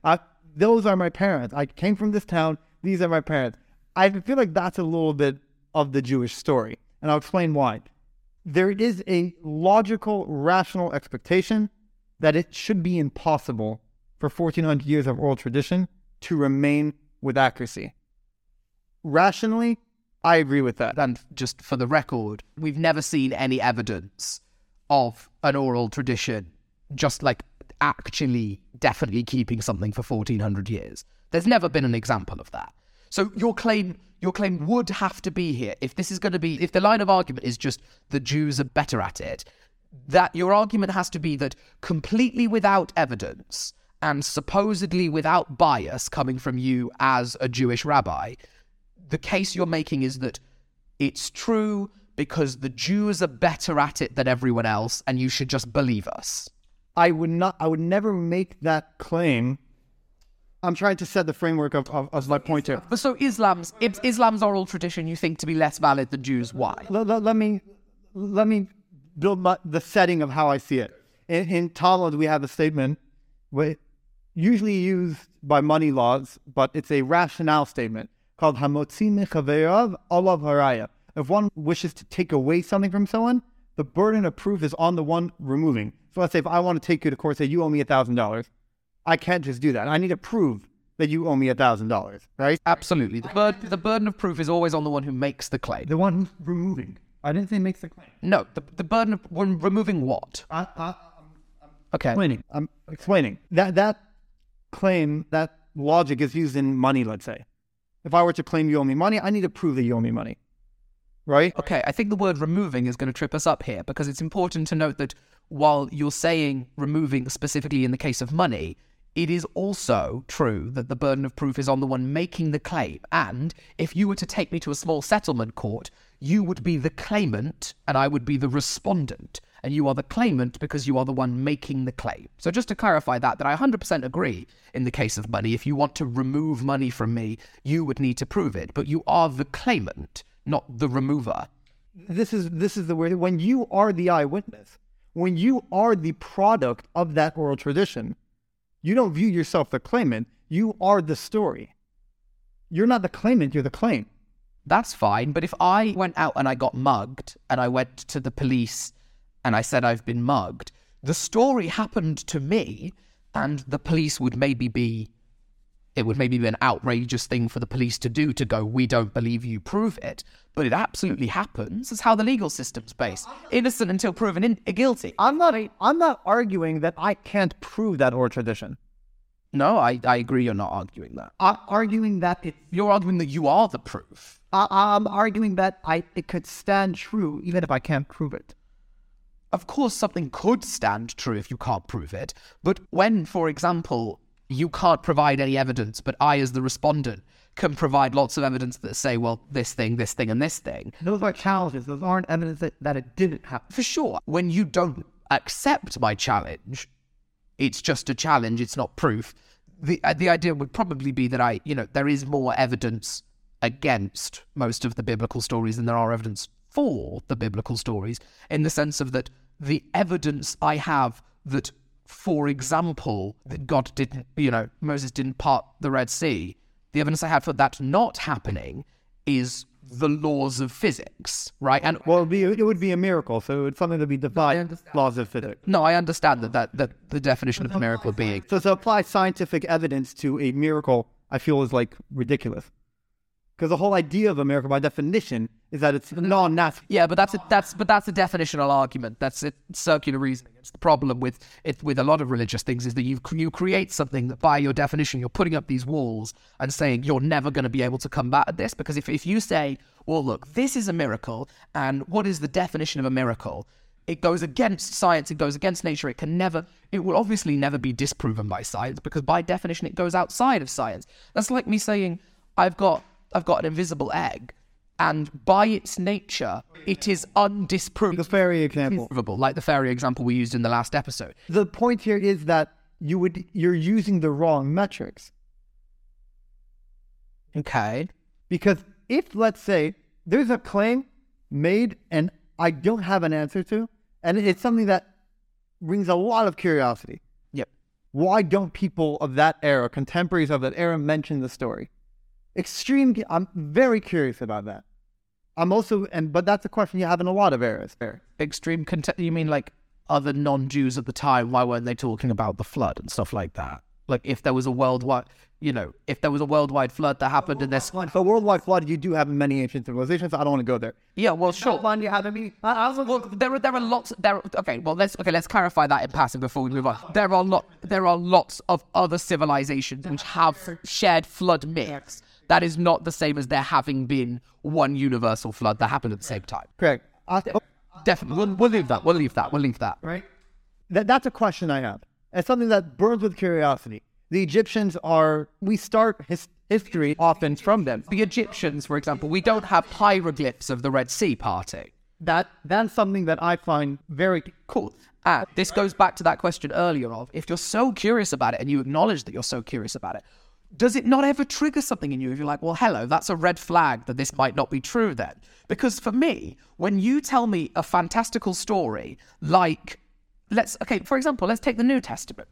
"Those are my parents. I came from this town. These are my parents." I feel like that's a little bit of the Jewish story, and I'll explain why. There is a logical, rational expectation that it should be impossible for 1400 years of oral tradition to remain with accuracy. Rationally, I agree with that. And just for the record, we've never seen any evidence of an oral tradition just like actually definitely keeping something for 1400 years. There's never been an example of that. So your claim your claim would have to be here if this is going to be if the line of argument is just the Jews are better at it that your argument has to be that completely without evidence and supposedly without bias coming from you as a Jewish rabbi, the case you're making is that it's true because the Jews are better at it than everyone else, and you should just believe us. I would not. I would never make that claim. I'm trying to set the framework of, of, of my point here. But so Islam's Islam's oral tradition you think to be less valid than Jews? Why? Let, let, let me let me build my, the setting of how I see it. In, in Talmud, we have a statement usually used by money laws, but it's a rationale statement called Hamotzi Mechaverav Olav Haraya. If one wishes to take away something from someone, the burden of proof is on the one removing. So let's say if I want to take you to court, say you owe me $1,000, I can't just do that. I need to prove that you owe me a $1,000, right? Absolutely. The, bur- the burden of proof is always on the one who makes the claim. The one removing. I didn't say makes the claim. No, the, the burden of when removing what? I, I, I'm, okay. Explaining. I'm explaining. That, that claim, that logic is used in money, let's say. If I were to claim you owe me money, I need to prove that you owe me money. right? Okay, I think the word removing is going to trip us up here because it's important to note that while you're saying removing specifically in the case of money, it is also true that the burden of proof is on the one making the claim. And if you were to take me to a small settlement court, you would be the claimant and I would be the respondent. And you are the claimant because you are the one making the claim. So just to clarify that, that I 100% agree in the case of money. If you want to remove money from me, you would need to prove it. But you are the claimant, not the remover. This is this is the way when you are the eyewitness, when you are the product of that oral tradition, you don't view yourself the claimant. You are the story. You're not the claimant. You're the claim. That's fine. But if I went out and I got mugged and I went to the police and I said I've been mugged, the story happened to me, and the police would maybe be. It would maybe be an outrageous thing for the police to do to go, we don't believe you, prove it. But it absolutely happens. It's how the legal system's based. Innocent until proven in- guilty. I'm not. I'm not arguing that I can't prove that oral tradition. No, I, I agree you're not arguing that. I'm arguing that it. You're arguing that you are the proof. I, I'm arguing that I it could stand true even if I can't prove it. Of course, something could stand true if you can't prove it. But when, for example, you can't provide any evidence, but I, as the respondent, can provide lots of evidence that say, well, this thing, this thing, and this thing. Those are challenges. Those aren't evidence that, that it didn't happen. For sure, when you don't accept my challenge, it's just a challenge, it's not proof. The, uh, the idea would probably be that I, you know, there is more evidence against most of the biblical stories than there are evidence for the biblical stories, in the sense of that the evidence I have that, for example, that God didn't, you know, Moses didn't part the Red Sea, the evidence I have for that not happening is the laws of physics, right? And Well, it'd be, it would be a miracle. So it's something to be defied laws of physics. no, I understand that, that, that the definition of a miracle being So to apply scientific evidence to a miracle, I feel is like ridiculous. Because the whole idea of America, by definition, is that it's non-natural. Yeah, but that's a, that's but that's a definitional argument. That's a circular reasoning. It's the problem with it with a lot of religious things is that you you create something that by your definition you're putting up these walls and saying you're never going to be able to combat this because if if you say, well, look, this is a miracle, and what is the definition of a miracle? It goes against science. It goes against nature. It can never. It will obviously never be disproven by science because by definition it goes outside of science. That's like me saying I've got I've got an invisible egg, and by its nature, it is undisproven. The fairy example. Like the fairy example we used in the last episode. The point here is that you would you're using the wrong metrics. Okay. Because if let's say there's a claim made and I don't have an answer to, and it's something that brings a lot of curiosity. Yep. Why don't people of that era, contemporaries of that era, mention the story? Extreme. I'm very curious about that. I'm also, and but that's a question you have in a lot of eras. There. Extreme content. You mean like other non-Jews at the time? Why weren't they talking about the flood and stuff like that? Like if there was a worldwide, you know, if there was a worldwide flood that happened in this. So worldwide flood you do have in many ancient civilizations. I don't want to go there. Yeah, well, sure. One you have in me. I, I Well, there are there are lots. There okay. Well, let's okay. Let's clarify that in passing before we move on. There are lot. There are lots of other civilizations which have shared flood myths. That is not the same as there having been one universal flood that happened at the same time. correct. I, oh, Definitely, we'll, we'll leave that. We'll leave that. We'll leave that. right? That, that's a question I have. It's something that burns with curiosity. The Egyptians are, we start his, history often from them. The Egyptians, for example, we don't have hieroglyphs of the Red Sea parting. That That's something that I find very Cool. And this goes back to that question earlier of if you're so curious about it and you acknowledge that you're so curious about it, does it not ever trigger something in you if you're like, well, hello, that's a red flag that this might not be true then? Because for me, when you tell me a fantastical story like, let's, okay, for example, let's take the New Testament.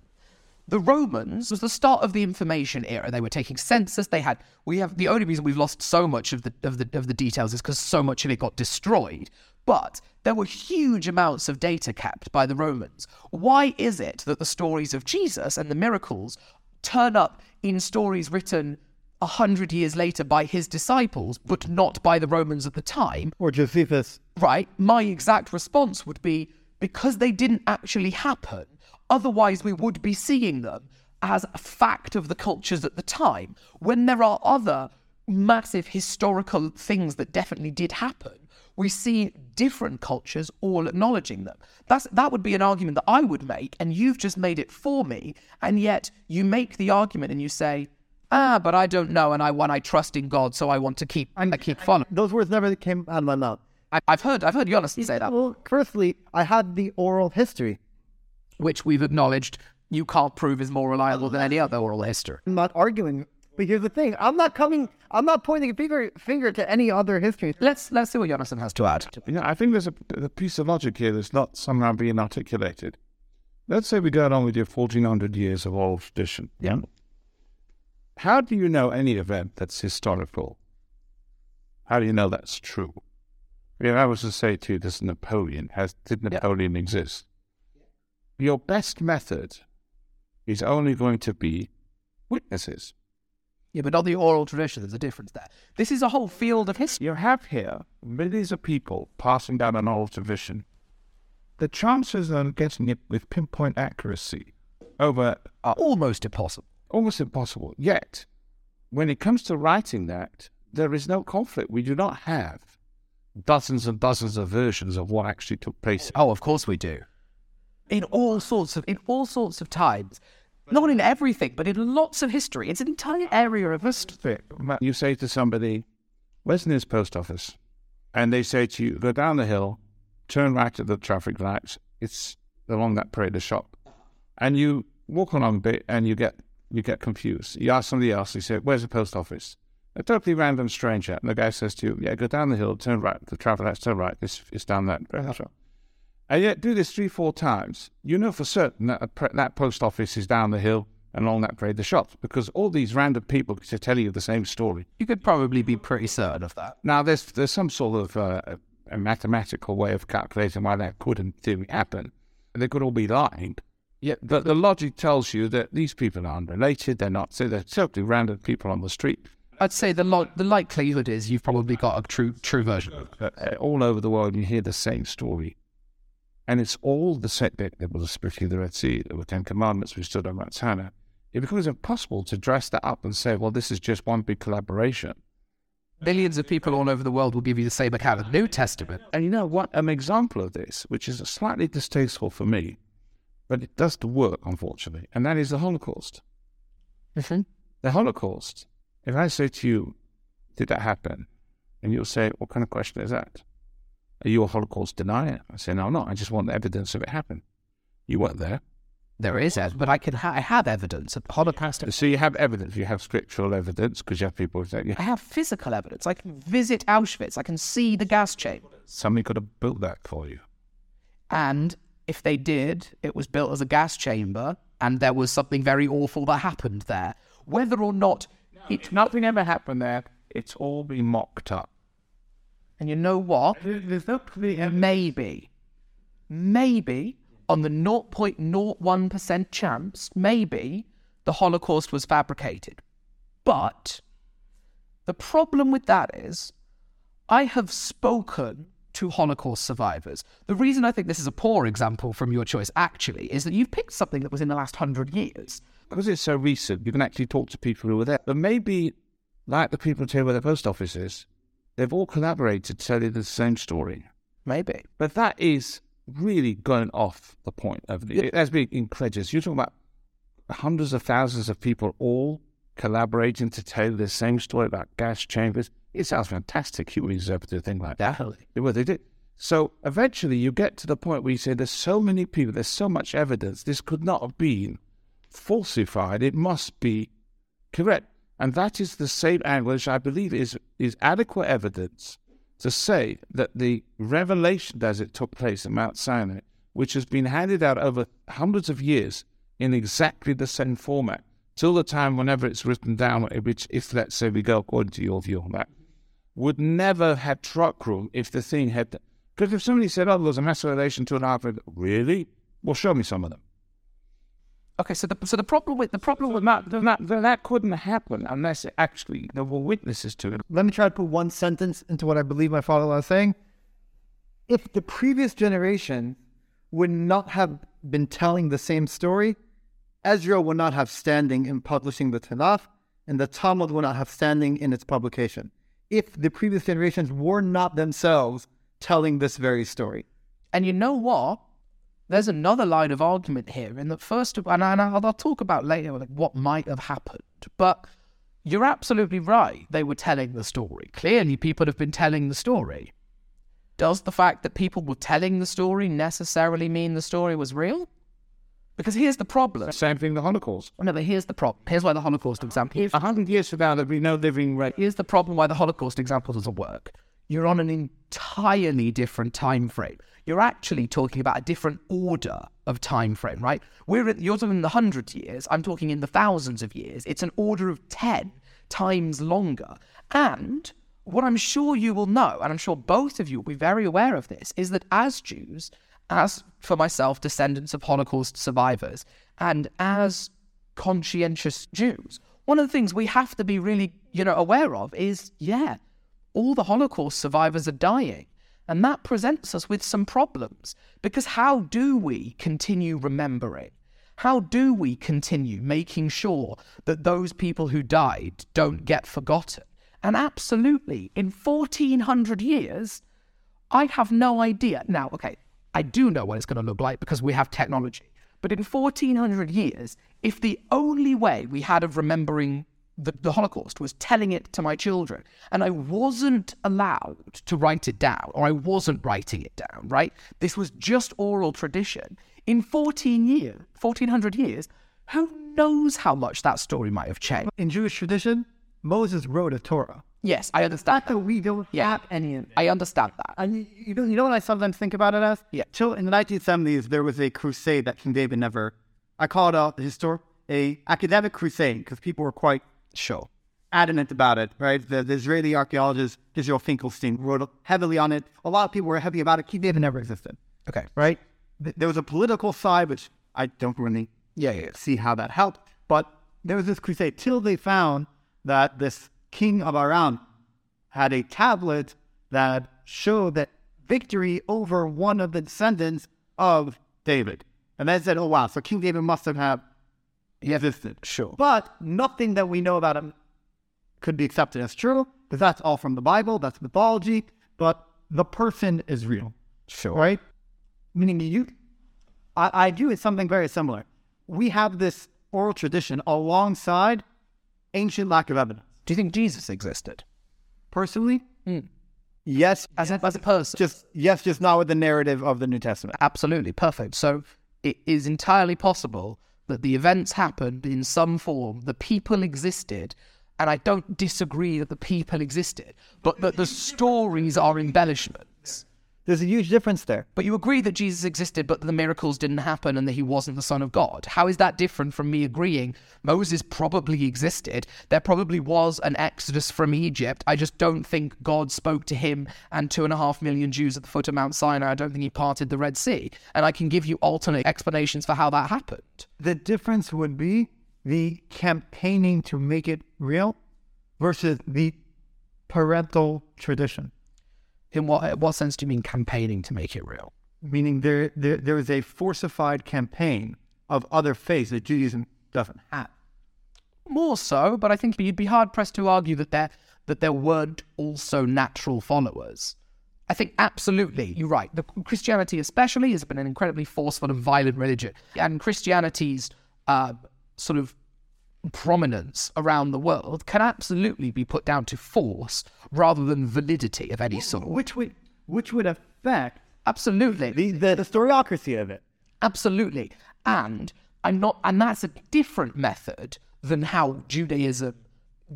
The Romans was the start of the information era. They were taking census. They had we have the only reason we've lost so much of the of the of the details is because so much of it got destroyed. But there were huge amounts of data kept by the Romans. Why is it that the stories of Jesus and the miracles turn up in stories written a hundred years later by his disciples, but not by the Romans at the time? or Josephus. right, my exact response would be because they didn't actually happen, otherwise we would be seeing them as a fact of the cultures at the time. When there are other massive historical things that definitely did happen, we see different cultures all acknowledging them. That's that would be an argument that I would make, and you've just made it for me. And yet you make the argument and you say, "Ah, but I don't know, and I want I trust in God, so I want to keep I keep following." Those words never came out of my mouth. I, I've heard I've heard Jonas say that, Well, firstly, I had the oral history. which we've acknowledged you can't prove is more reliable than any other oral history. I'm not arguing. But here's the thing: I'm not coming. I'm not pointing a finger finger to any other history. Let's let's see what Jonathan has to add. You know, I think there's a, a piece of logic here that's not somehow being articulated. Let's say we go along with your 1400 years of oral tradition. Yeah. How do you know any event that's historical? How do you know that's true? If I was to say to you, this Napoleon, has did Napoleon exist? Your best method is only going to be witnesses. Yeah, but not the oral tradition. There's a difference there. This is a whole field of history. You have here millions of people passing down an oral tradition. The chances of getting it with pinpoint accuracy over are Almost impossible. almost impossible. Yet, when it comes to writing that, there is no conflict. We do not have dozens and dozens of versions of what actually took place. Oh, of course we do. In all sorts of in all sorts of times. Not in everything, but in lots of history. It's an entire area of history. You say to somebody, Where's the nearest post office? And they say to you, Go down the hill, turn right at the traffic lights. It's along that parade shop. And you walk along a bit and you get you get confused. You ask somebody else, you say, Where's the post office? A totally random stranger. And the guy says to you, Yeah, go down the hill, turn right, the traffic lights, turn right. It's, it's down that shop. And yet, do this three, four times. You know for certain that a pre- that post office is down the hill and along that parade the shops because all these random people to tell you the same story. You could probably be pretty certain of that. Now, there's there's some sort of uh, a mathematical way of calculating why that could in theory happen. They could all be lying. Yeah, but the logic tells you that these people are unrelated. They're not. So they're totally random people on the street. I'd say the lo- the likelihood is you've probably got a true true version. Uh, all over the world, you hear the same story. And it's all the. There there was of the Red Sea. There were Ten Commandments. We stood on Mount Sinai. It becomes impossible to dress that up and say, well, this is just one big collaboration. Millions of people all over the world will give you the same account of the New Testament. And you know what? An example of this, which is slightly distasteful for me, but it does the work, unfortunately, and that is the Holocaust. Mm-hmm. The Holocaust. If I say to you, did that happen? And you'll say, what kind of question is that? Are you a Holocaust denier? I say, no, I'm not. I just want evidence of it happen. You weren't there. There is, ev- but I can ha- I have evidence of Holocaust. So you have evidence. You have scriptural evidence because you have people who say, yeah, I have physical evidence. I can visit Auschwitz. I can see the gas chamber. somebody could have built that for you. And if they did, it was built as a gas chamber, and there was something very awful that happened there. Whether or not it, Nothing ever happened there. It's all been mocked up. And you know what? There's no Maybe, maybe on the 0.01% chance, maybe the Holocaust was fabricated. But the problem with that is, I have spoken to Holocaust survivors. The reason I think this is a poor example from your choice, actually, is that you've picked something that was in the last hundred years. because it's so recent, you can actually talk to people who were there. But maybe, like the people tell you where the post office is, they've all collaborated to tell you the same story. Maybe. But that is really going off the point of it. That's being incredulous. You're talking about hundreds of thousands of people all collaborating to tell the same story about gas chambers. It sounds fantastic. You deserve to do a thing like that. Definitely. Well, they did. So eventually you get to the point where you say there's so many people, there's so much evidence, this could not have been falsified. It must be correct. And that is the same angle which I believe is, is adequate evidence to say that the revelation as it took place at Mount Sinai, which has been handed out over hundreds of years in exactly the same format, till the time whenever it's written down, which if let's say we go according to your view on that, would never have truck room if the thing had. Because if somebody said, "Oh, there's a mass relation two and a half," really? Well, show me some of them. Okay, so the so the problem with the problem with That, that, that couldn't happen unless actually there were witnesses to it. Let me try to put one sentence into what I believe my father was saying. If the previous generation would not have been telling the same story, Ezra would not have standing in publishing the Tanakh, and the Talmud would not have standing in its publication. If the previous generations were not themselves telling this very story. And you know what? There's another line of argument here. In that first, and, I, and I'll, I'll talk about later like what might have happened. But you're absolutely right. They were telling the story. Clearly, people have been telling the story. Does the fact that people were telling the story necessarily mean the story was real? Because here's the problem. Same thing, the Holocaust. No, but here's the problem. Here's why the Holocaust example. A hundred years from now, there'll be no living record. Here's the problem why the Holocaust example doesn't work. You're on an entirely different time frame. You're actually talking about a different order of time frame, right? We're in, you're talking in the hundreds of years. I'm talking in the thousands of years. It's an order of ten times longer. And what I'm sure you will know, and I'm sure both of you will be very aware of this, is that as Jews, as for myself, descendants of Holocaust survivors, and as conscientious Jews, one of the things we have to be really, you know, aware of is, yeah, all the Holocaust survivors are dying. And that presents us with some problems because how do we continue remembering? How do we continue making sure that those people who died don't get forgotten? And absolutely, in 1400 years, I have no idea. Now, okay, I do know what it's going to look like because we have technology. But in 1400 years, if the only way we had of remembering the, the Holocaust was telling it to my children, and I wasn't allowed to write it down, or I wasn't writing it down, right? This was just oral tradition. In 14 years, 1400 years, who knows how much that story might have changed? In Jewish tradition, Moses wrote a Torah. Yes, I understand. That we don't Yeah. have any. I understand that. And you know, you know what I sometimes think about it as? Yeah. So in the 1970s, there was a crusade that King David never. I call it a histor, a academic crusade because people were quite Sure. adamant about it. Right. The, the Israeli archaeologist Israel Finkelstein wrote heavily on it. A lot of people were heavy about it. King David never existed. Okay. Right. Th- There was a political side, which I don't really Yeah, yeah. see how that helped. But there was this crusade till they found that this king of Aram had a tablet that showed that victory over one of the descendants of David. And they said, oh, wow, so King David must have had existed. Sure. But nothing that we know about him could be accepted as true because that's all from the Bible, that's mythology. But the person is real Sure. right? Meaning you, I, I do is something very similar. We have this oral tradition alongside ancient lack of evidence. Do you think Jesus existed? Personally, hmm. yes, As, a, as a person? just yes, just not with the narrative of the New Testament. Absolutely. Perfect. So it is entirely possible that the events happened in some form, the people existed, and I don't disagree that the people existed, but that the stories are embellishments. There's a huge difference there. But you agree that Jesus existed, but the miracles didn't happen and that he wasn't the Son of God. How is that different from me agreeing Moses probably existed? There probably was an exodus from Egypt. I just don't think God spoke to him and two and a half million Jews at the foot of Mount Sinai. I don't think he parted the Red Sea. And I can give you alternate explanations for how that happened. The difference would be the campaigning to make it real versus the parental tradition. In what, what sense do you mean campaigning to make it real? Meaning there, there, there is a forcified campaign of other faiths that Judaism doesn't have. More so, but I think you'd be hard pressed to argue that there that there weren't also natural followers. I think absolutely you're right. The Christianity, especially, has been an incredibly forceful and violent religion, and Christianity's uh, sort of prominence around the world can absolutely be put down to force rather than validity of any sort. which would which would affect Absolutely. the, the, the historiography of it. Absolutely. And I'm not and that's a different method than how Judaism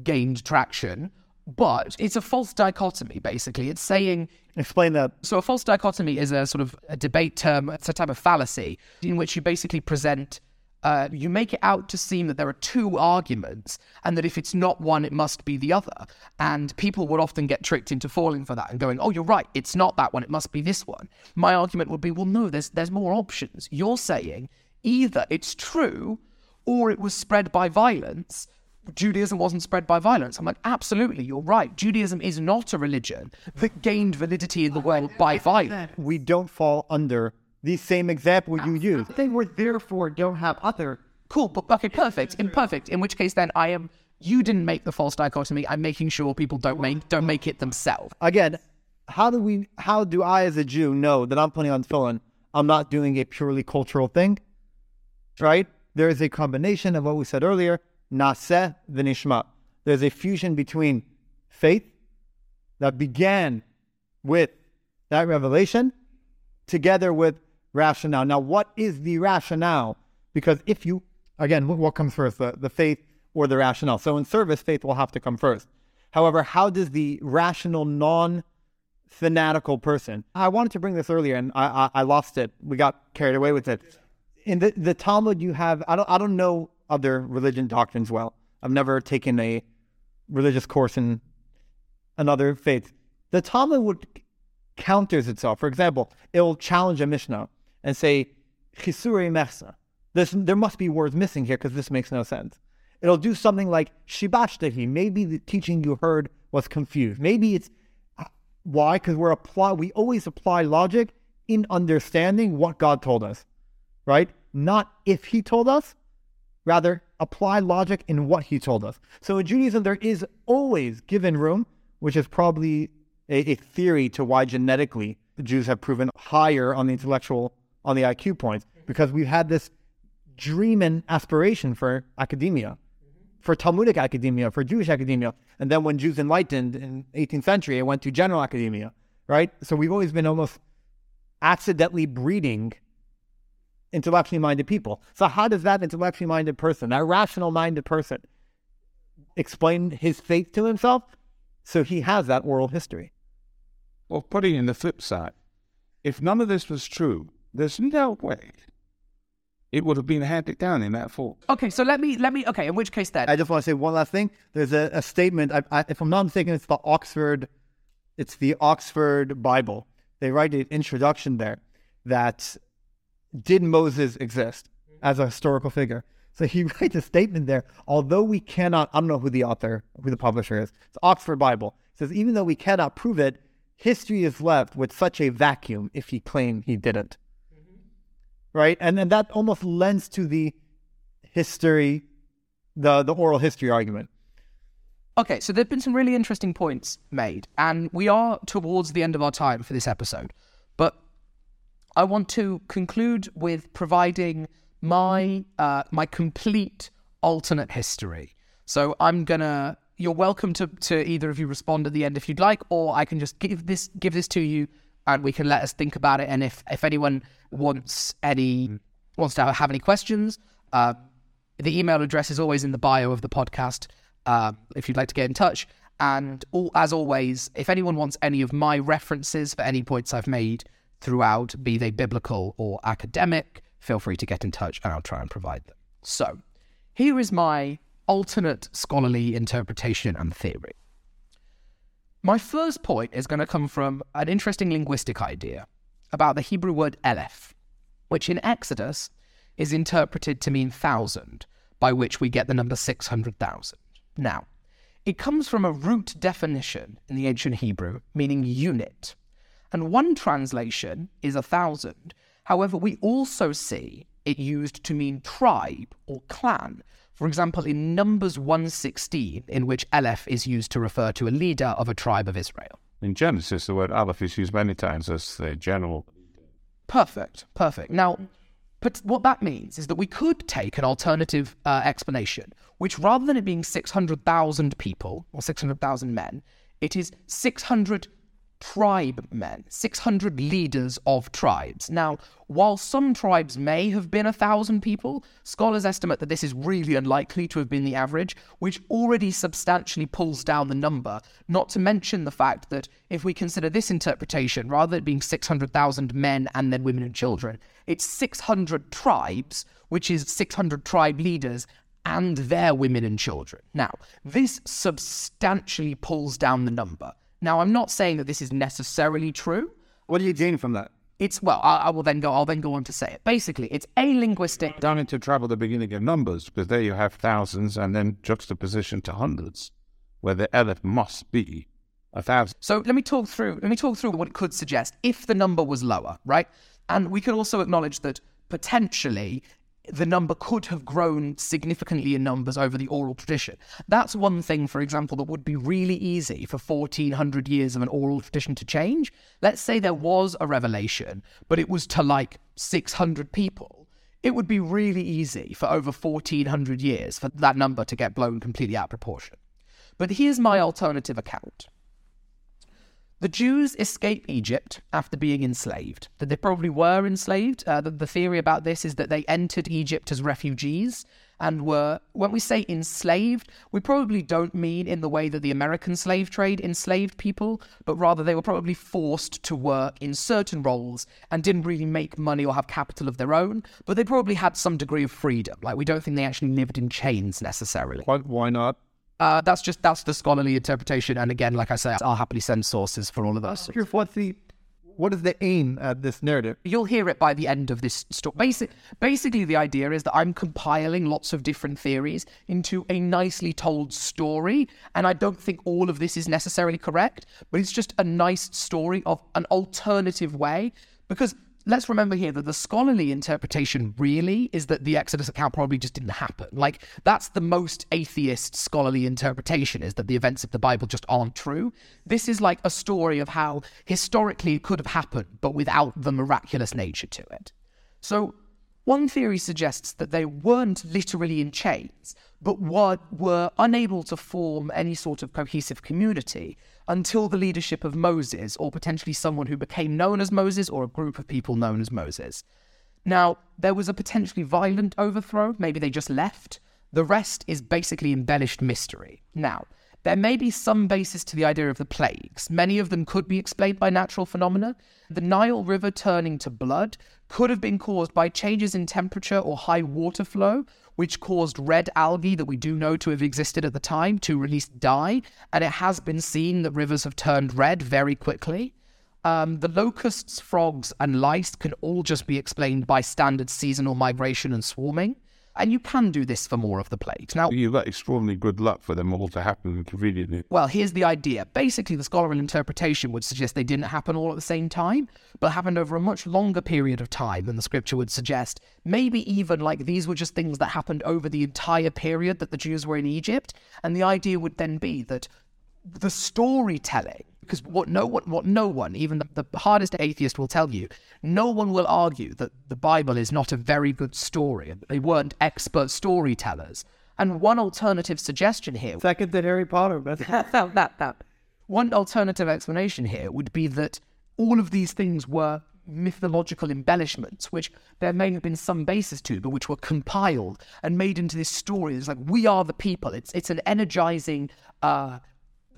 gained traction, but it's a false dichotomy basically. It's saying Explain that. so a false dichotomy is a sort of a debate term, it's a type of fallacy in which you basically present uh, you make it out to seem that there are two arguments, and that if it's not one, it must be the other. And people would often get tricked into falling for that and going, "Oh, you're right, it's not that one; it must be this one." My argument would be, "Well, no, there's there's more options. You're saying either it's true, or it was spread by violence." Judaism wasn't spread by violence. I'm like, absolutely, you're right. Judaism is not a religion that gained validity in the world by violence. We don't fall under the same example you use. They were therefore don't have other. Cool, but okay, perfect. Imperfect. In which case, then I am. You didn't make the false dichotomy. I'm making sure people don't make don't make it themselves. Again, how do we how do I as a Jew know that I'm putting on tefillin? I'm not doing a purely cultural thing, right? There is a combination of what we said earlier, naseh v'nishma. There's a fusion between faith that began with that revelation together with rationale. Now, what is the rationale? Because if you, again, what comes first, the, the faith or the rationale? So in service, faith will have to come first. However, how does the rational, non fanatical person, I wanted to bring this earlier and I, I, I lost it. We got carried away with it. In the, the Talmud, you have, I don't, I don't know other religion doctrines well. I've never taken a religious course in another faith. The Talmud would counters itself. For example, it will challenge a Mishnah and say, Chisuri mechsa. There must be words missing here because this makes no sense. It'll do something like shibashtahi. Maybe the teaching you heard was confused. Maybe it's uh, why? Because we're apply. We always apply logic in understanding what God told us, right? Not if He told us, rather apply logic in what He told us. So in Judaism, there is always given room, which is probably a, a theory to why genetically the Jews have proven higher on the intellectual on the IQ points mm-hmm. because we've had this dream and aspiration for academia, mm-hmm. for Talmudic academia, for Jewish academia. And then when Jews enlightened in 18th century, it went to general academia, right? So we've always been almost accidentally breeding intellectually minded people. So how does that intellectually minded person, that rational minded person, explain his faith to himself? So he has that oral history. Well, putting in the flip side, if none of this was true, there's no way it would have been handed down in that form. Okay, so let me let me. Okay, in which case then? I just want to say one last thing. There's a, a statement. I, I, if I'm not mistaken, it's the Oxford. It's the Oxford Bible. They write an introduction there that did Moses exist as a historical figure? So he writes a statement there. Although we cannot, I don't know who the author, who the publisher is. It's Oxford Bible. It says even though we cannot prove it, history is left with such a vacuum if he claimed he didn't. Right? And then that almost lends to the history, the, the oral history argument. Okay, so there have been some really interesting points made, and we are towards the end of our time for this episode. But I want to conclude with providing my uh, my complete alternate history. So I'm gonna you're welcome to, to either of you respond at the end if you'd like, or I can just give this give this to you and we can let us think about it. And if if anyone wants any mm. wants to have any questions, uh, the email address is always in the bio of the podcast. Uh, if you'd like to get in touch, and all, as always, if anyone wants any of my references for any points I've made throughout, be they biblical or academic, feel free to get in touch and I'll try and provide them. So, here is my alternate scholarly interpretation and theory. My first point is going to come from an interesting linguistic idea about the Hebrew word elef, which in Exodus is interpreted to mean thousand, by which we get the number 600,000. Now, it comes from a root definition in the ancient Hebrew, meaning unit. And one translation is a thousand. However, we also see it used to mean tribe or clan, for example, in Numbers 116, in which Aleph is used to refer to a leader of a tribe of Israel. In Genesis, the word Aleph is used many times as the general. Perfect, perfect. Now, but what that means is that we could take an alternative uh, explanation, which rather than it being 600,000 people or 600,000 men, it is 600 tribe men, 600 leaders of tribes. Now, while some tribes may have been a thousand people, scholars estimate that this is really unlikely to have been the average, which already substantially pulls down the number, not to mention the fact that if we consider this interpretation, rather than being 600,000 men and then women and children, it's 600 tribes, which is 600 tribe leaders and their women and children. Now, this substantially pulls down the number. Now, I'm not saying that this is necessarily true. What do you gain from that? It's well, I, I, will then go. I'll then go on to say it. Basically, it's a linguistic. Down into trouble the beginning of numbers because there you have thousands and then juxtaposition to hundreds, where the elef must be a thousand. So let me talk through. Let me talk through what it could suggest if the number was lower, right? And we could also acknowledge that potentially the number could have grown significantly in numbers over the oral tradition. That's one thing, for example, that would be really easy for 1400 years of an oral tradition to change. Let's say there was a revelation, but it was to like 600 people. It would be really easy for over 1400 years for that number to get blown completely out of proportion. But here's my alternative account. The Jews escape Egypt after being enslaved. That they probably were enslaved. Uh, the, the, theory about this is that they entered Egypt as refugees and were, when we say enslaved, we probably don't mean in the way that the American slave trade enslaved people, but rather they were probably forced to work in certain roles and didn't really make money or have capital of their own, but they probably had some degree of freedom. Like, we don't think they actually lived in chains necessarily. Why, why not? Uh, that's just that's the scholarly interpretation, and again, like I say, I'll happily send sources for all of us. What's the what is the aim at this narrative? You'll hear it by the end of this story. Basic, basically, the idea is that I'm compiling lots of different theories into a nicely told story, and I don't think all of this is necessarily correct, but it's just a nice story of an alternative way because let's remember here that the scholarly interpretation really is that the Exodus account probably just didn't happen. Like that's the most atheist scholarly interpretation is that the events of the Bible just aren't true. This is like a story of how historically it could have happened, but without the miraculous nature to it. So one theory suggests that they weren't literally in chains, but were, were unable to form any sort of cohesive community until the leadership of Moses, or potentially someone who became known as Moses, or a group of people known as Moses. Now, there was a potentially violent overthrow, maybe they just left. The rest is basically embellished mystery. Now, there may be some basis to the idea of the plagues. Many of them could be explained by natural phenomena. The Nile River turning to blood could have been caused by changes in temperature or high water flow, which caused red algae that we do know to have existed at the time to release dye. And it has been seen that rivers have turned red very quickly. Um, the locusts, frogs, and lice can all just be explained by standard seasonal migration and swarming. And you can do this for more of the plagues. Now, you've got extraordinarily good luck for them all to happen conveniently. Well, here's the idea. Basically, the scholarly interpretation would suggest they didn't happen all at the same time, but happened over a much longer period of time than the scripture would suggest. Maybe even like these were just things that happened over the entire period that the Jews were in Egypt. And the idea would then be that the storytelling because what no one, what no one, even the, the, hardest atheist will tell you, no one will argue that the Bible is not a very good story and they weren't expert storytellers. And one alternative suggestion here, second to Harry Potter, that, that, that, one alternative explanation here would be that all of these things were mythological embellishments, which there may have been some basis to, but which were compiled and made into this story. It's like we are the people. It's it's an energizing uh,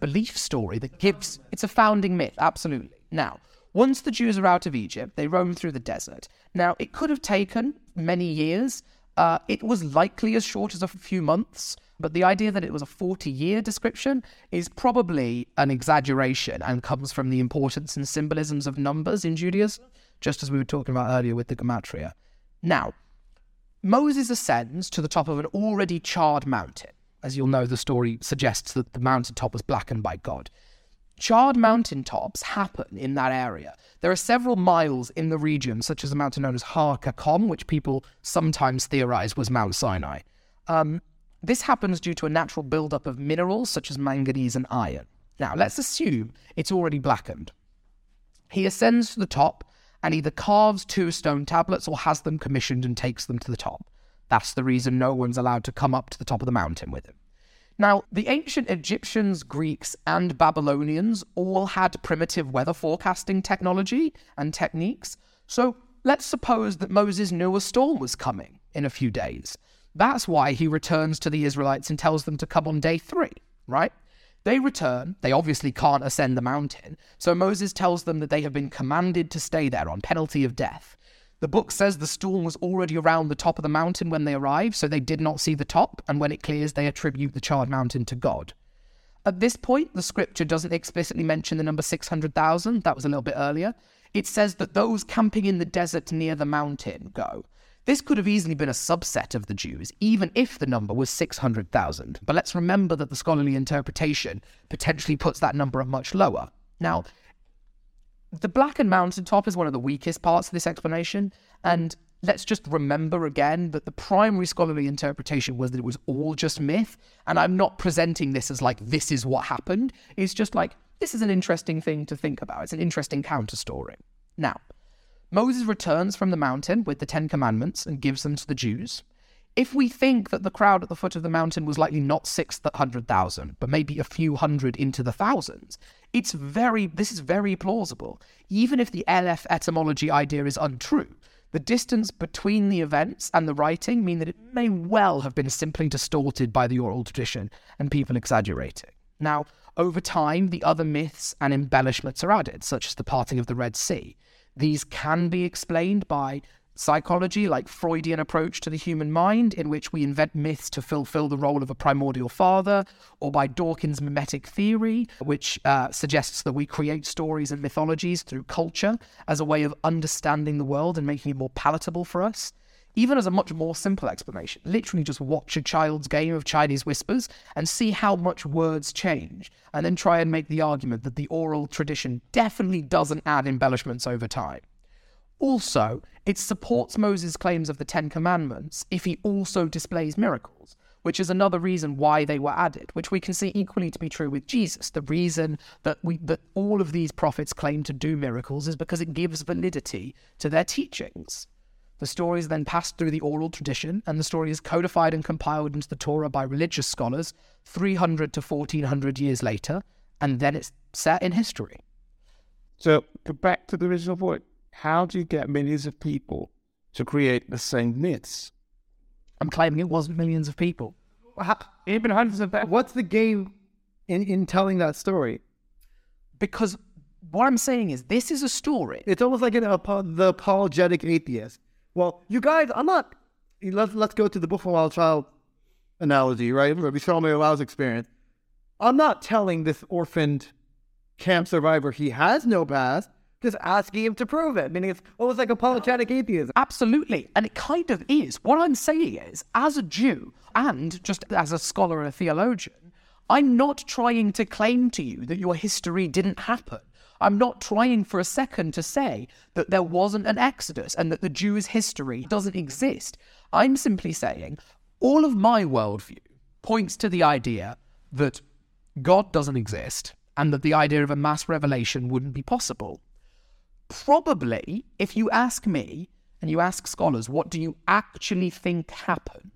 belief story that gives it's a founding myth, absolutely. Now, once the Jews are out of Egypt, they roam through the desert. Now, it could have taken many years. Uh, it was likely as short as a few months, but the idea that it was a 40 year description is probably an exaggeration and comes from the importance and symbolisms of numbers in Judaism, just as we were talking about earlier with the Gematria. Now, Moses ascends to the top of an already charred mountain. As you'll know, the story suggests that the mountaintop was blackened by God. Charred mountaintops happen in that area. There are several miles in the region, such as a mountain known as Har Karkom, which people sometimes theorize was Mount Sinai. Um, this happens due to a natural buildup of minerals such as manganese and iron. Now, let's assume it's already blackened. He ascends to the top and either carves two stone tablets or has them commissioned and takes them to the top. That's the reason no one's allowed to come up to the top of the mountain with him. Now, the ancient Egyptians, Greeks, and Babylonians all had primitive weather forecasting technology and techniques. So let's suppose that Moses knew a storm was coming in a few days. That's why he returns to the Israelites and tells them to come on day three, right? They return. They obviously can't ascend the mountain. So Moses tells them that they have been commanded to stay there on penalty of death. The book says the storm was already around the top of the mountain when they arrived, so they did not see the top, and when it clears, they attribute the charred mountain to God. At this point, the scripture doesn't explicitly mention the number 600,000, that was a little bit earlier. It says that those camping in the desert near the mountain go. This could have easily been a subset of the Jews, even if the number was 600,000. But let's remember that the scholarly interpretation potentially puts that number much lower. Now, the blackened mountaintop is one of the weakest parts of this explanation, and let's just remember again that the primary scholarly interpretation was that it was all just myth. And I'm not presenting this as like, this is what happened. It's just like, this is an interesting thing to think about. It's an interesting counter story. Now, Moses returns from the mountain with the Ten Commandments and gives them to the Jews. If we think that the crowd at the foot of the mountain was likely not 600,000, but maybe a few hundred into the thousands, it's very, this is very plausible. Even if the elef etymology idea is untrue, the distance between the events and the writing mean that it may well have been simply distorted by the oral tradition and people exaggerating. Now, over time, the other myths and embellishments are added, such as the parting of the Red Sea. These can be explained by psychology, like Freudian approach to the human mind, in which we invent myths to fulfill the role of a primordial father, or by Dawkins' memetic theory, which uh, suggests that we create stories and mythologies through culture as a way of understanding the world and making it more palatable for us. Even as a much more simple explanation, literally just watch a child's game of Chinese whispers and see how much words change, and then try and make the argument that the oral tradition definitely doesn't add embellishments over time. Also, it supports Moses' claims of the Ten Commandments if he also displays miracles, which is another reason why they were added, which we can see equally to be true with Jesus. The reason that we that all of these prophets claim to do miracles is because it gives validity to their teachings. The story is then passed through the oral tradition, and the story is codified and compiled into the Torah by religious scholars 300 to 1400 years later, and then it's set in history. So, go back to the original point how do you get millions of people to create the same myths? I'm claiming it wasn't millions of people. How, even hundreds of that. What's the game in, in telling that story? Because what I'm saying is, this is a story. It's almost like an, the apologetic atheist. Well, you guys, I'm not. Let's let's go to the Buchenwald Child analogy, right? Rabbi Shlomo Lau's experience. I'm not telling this orphaned camp survivor he has no past just asking him to prove it. Meaning it's almost like apologetic atheism. Absolutely. And it kind of is. What I'm saying is, as a Jew and just as a scholar and a theologian, I'm not trying to claim to you that your history didn't happen. I'm not trying for a second to say that there wasn't an Exodus and that the Jews' history doesn't exist. I'm simply saying all of my worldview points to the idea that God doesn't exist and that the idea of a mass revelation wouldn't be possible probably, if you ask me and you ask scholars, what do you actually think happened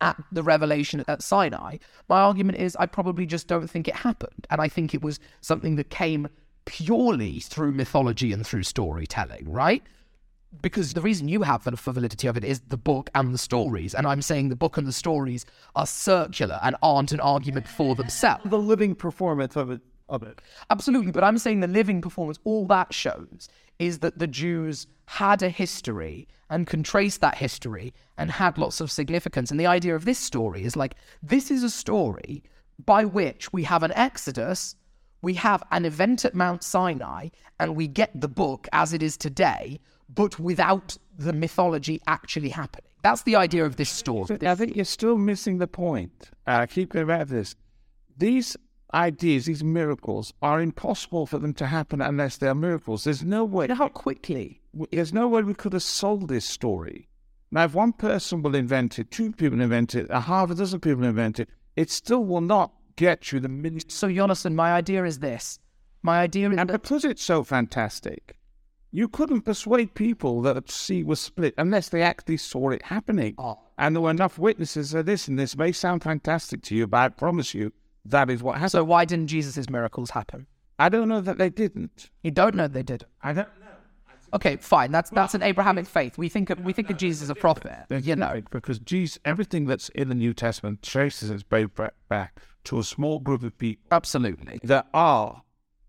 at the revelation at Sinai? My argument is I probably just don't think it happened. And I think it was something that came purely through mythology and through storytelling, right? Because the reason you have for validity of it is the book and the stories. And I'm saying the book and the stories are circular and aren't an argument for themselves. The living performance of it of it. Absolutely, but I'm saying the living performance, all that shows is that the Jews had a history and can trace that history and had lots of significance. And the idea of this story is like this is a story by which we have an exodus, we have an event at Mount Sinai, and we get the book as it is today, but without the mythology actually happening. That's the idea of this story. I think you're still missing the point. I uh, keep going back to this. These ideas, these miracles, are impossible for them to happen unless they are miracles. There's no way. How quickly? There's no way we could have sold this story. Now, if one person will invent it, two people invent it, a half a dozen people invent it, it still will not get you the millions. So, Jonathan, my idea is this. My idea is. And because it's so fantastic, you couldn't persuade people that the sea was split unless they actually saw it happening. Oh. And there were enough witnesses that this and this may sound fantastic to you, but I promise you, that is what happened. So why didn't Jesus' miracles happen? I don't know that they didn't. You don't know they did. I don't know. Okay, fine. That's that's an Abrahamic faith. We think of we think of Jesus as a prophet. You know, because Jesus, everything that's in the New Testament traces its way back to a small group of people. Absolutely. That are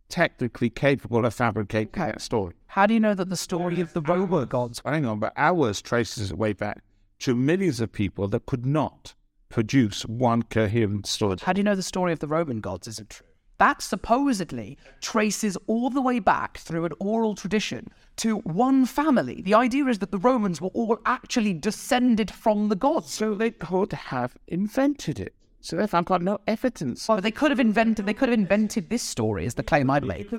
technically capable of fabricating okay. that story. How do you know that the story of the Roman gods? Hang on, but ours traces its way back to millions of people that could not produce one coherent story. How do you know the story of the Roman gods isn't true? That supposedly traces all the way back through an oral tradition to one family. The idea is that the Romans were all actually descended from the gods. So they could have invented it. So if I've got no evidence. Well, they could have invented they could have invented this story is the claim I'd made.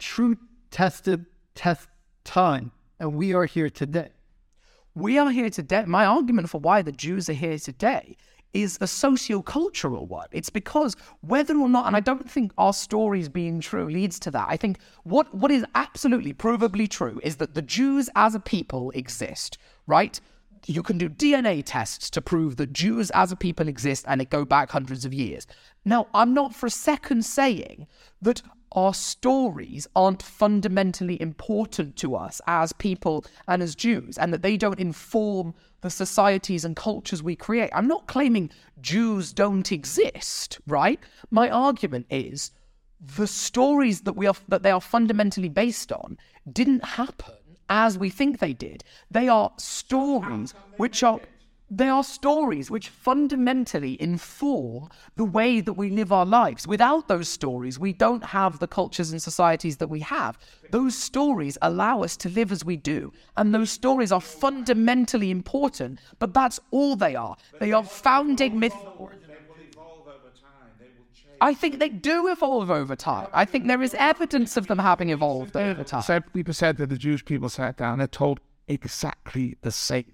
True tested test time. And we are here today. We are here today. My argument for why the Jews are here today is a socio-cultural one. It's because whether or not, and I don't think our stories being true leads to that. I think what what is absolutely provably true is that the Jews as a people exist, right? You can do DNA tests to prove that Jews as a people exist and it go back hundreds of years. Now, I'm not for a second saying that our stories aren't fundamentally important to us as people and as Jews, and that they don't inform the societies and cultures we create. I'm not claiming Jews don't exist, right? My argument is the stories that we are that they are fundamentally based on didn't happen as we think they did. They are stories which are they are stories which fundamentally inform the way that we live our lives. Without those stories, we don't have the cultures and societies that we have. Those stories allow us to live as we do. And those stories are fundamentally important, but that's all they are. They are founding myth. I think they do evolve over time. I think there is evidence of them having evolved over time. Seventy percent of the Jewish people sat down and told exactly the same.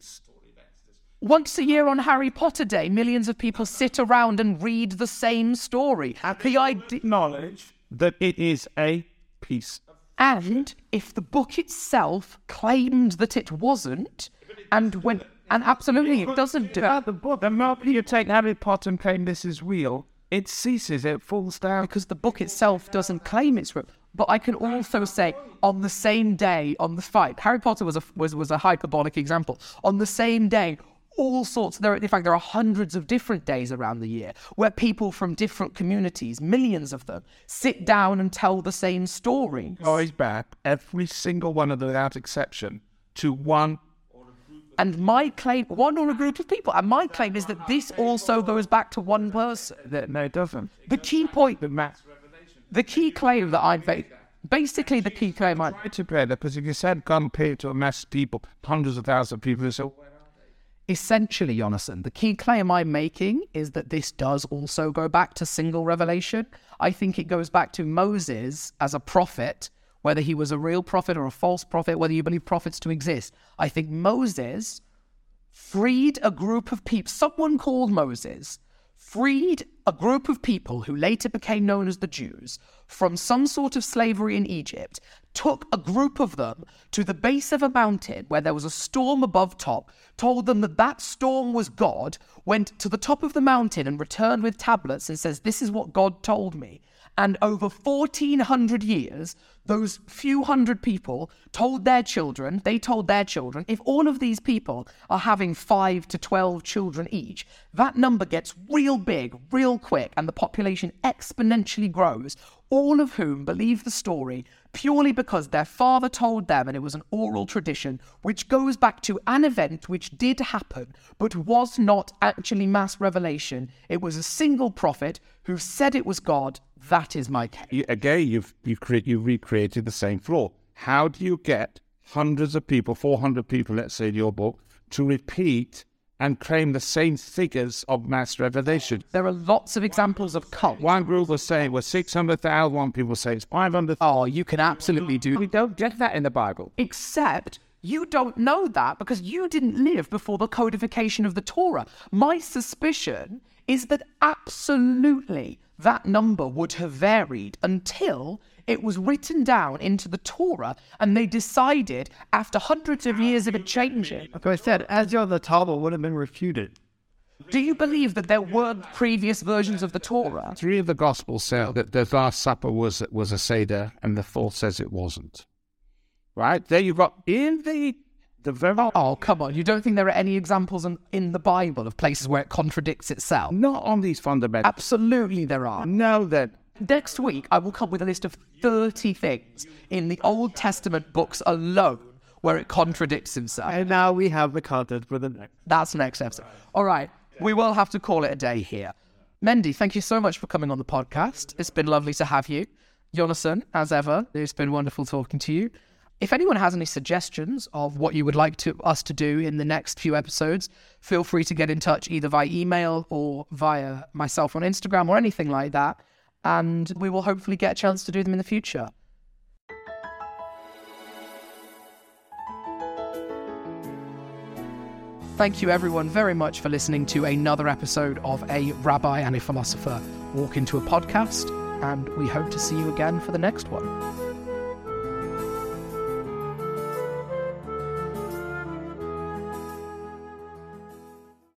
Once a year on Harry Potter Day, millions of people sit around and read the same story. The idea, Knowledge that it is a piece. and if the book itself claimed that it wasn't, and when and absolutely it doesn't do the book. The moment you take Harry Potter and claim this is real, it ceases. It falls down. because the book itself doesn't claim it's real. But I can also say on the same day on the fight, Harry Potter was a was was a hyperbolic example. On the same day, all sorts. There, in fact, there are hundreds of different days around the year where people from different communities, millions of them, sit down and tell the same story. Goes back every single one of them without exception to one. And my claim, one or a group of people, and my claim is that this also goes back to one person. No, it doesn't. The key point, The mass the key claim that I make, basically the key claim I to play that because if you said gun pay to a mass people, hundreds of thousands of people, so essentially, Jonathan, the key claim I'm making is that this does also go back to single revelation. I think it goes back to Moses as a prophet, whether he was a real prophet or a false prophet, whether you believe prophets to exist. I think Moses freed a group of people, someone called Moses, freed a group of people who later became known as the Jews from some sort of slavery in Egypt, took a group of them to the base of a mountain where there was a storm above top, told them that that storm was God, went to the top of the mountain and returned with tablets and says, This is what God told me. And over 1400 years, those few hundred people told their children, they told their children, if all of these people are having five to 12 children each, that number gets real big, real quick, and the population exponentially grows, all of whom believe the story purely because their father told them and it was an oral tradition, which goes back to an event which did happen but was not actually mass revelation. It was a single prophet who said it was God. That is my case. again, you've you've, cre- you've recreated the same flaw. How do you get hundreds of people, 400 people, let's say in your book, to repeat and claim the same figures of mass revelation? There are lots of examples of cults. One group will say it was 600,000, one people say it's 500,000. Oh, you can absolutely do We don't get that in the Bible. Except you don't know that because you didn't live before the codification of the Torah. My suspicion is that absolutely that number would have varied until it was written down into the Torah and they decided after hundreds of years of it changing. Like I said, Ezra the Taba would have been refuted. Do you believe that there were previous versions of the Torah? Three of the Gospels say that the Last Supper was was a Seder, and the fourth says it wasn't. Right? There you've got in the the very Oh, come on. You don't think there are any examples in, in the Bible of places where it contradicts itself? not on these fundamentals. Absolutely, there are. No, then Next week, I will come with a list of 30 things in the Old Testament books alone where it contradicts himself. And now we have the content for the next. That's next episode. All right, we will have to call it a day here. Mendy, thank you so much for coming on the podcast. It's been lovely to have you. Jonathan, as ever, it's been wonderful talking to you. If anyone has any suggestions of what you would like to us to do in the next few episodes, feel free to get in touch either via email or via myself on Instagram or anything like that. And we will hopefully get a chance to do them in the future. thank you everyone very much for listening to another episode of A Rabbi and a Philosopher Walk into a Podcast, and we hope to see you again for the next one.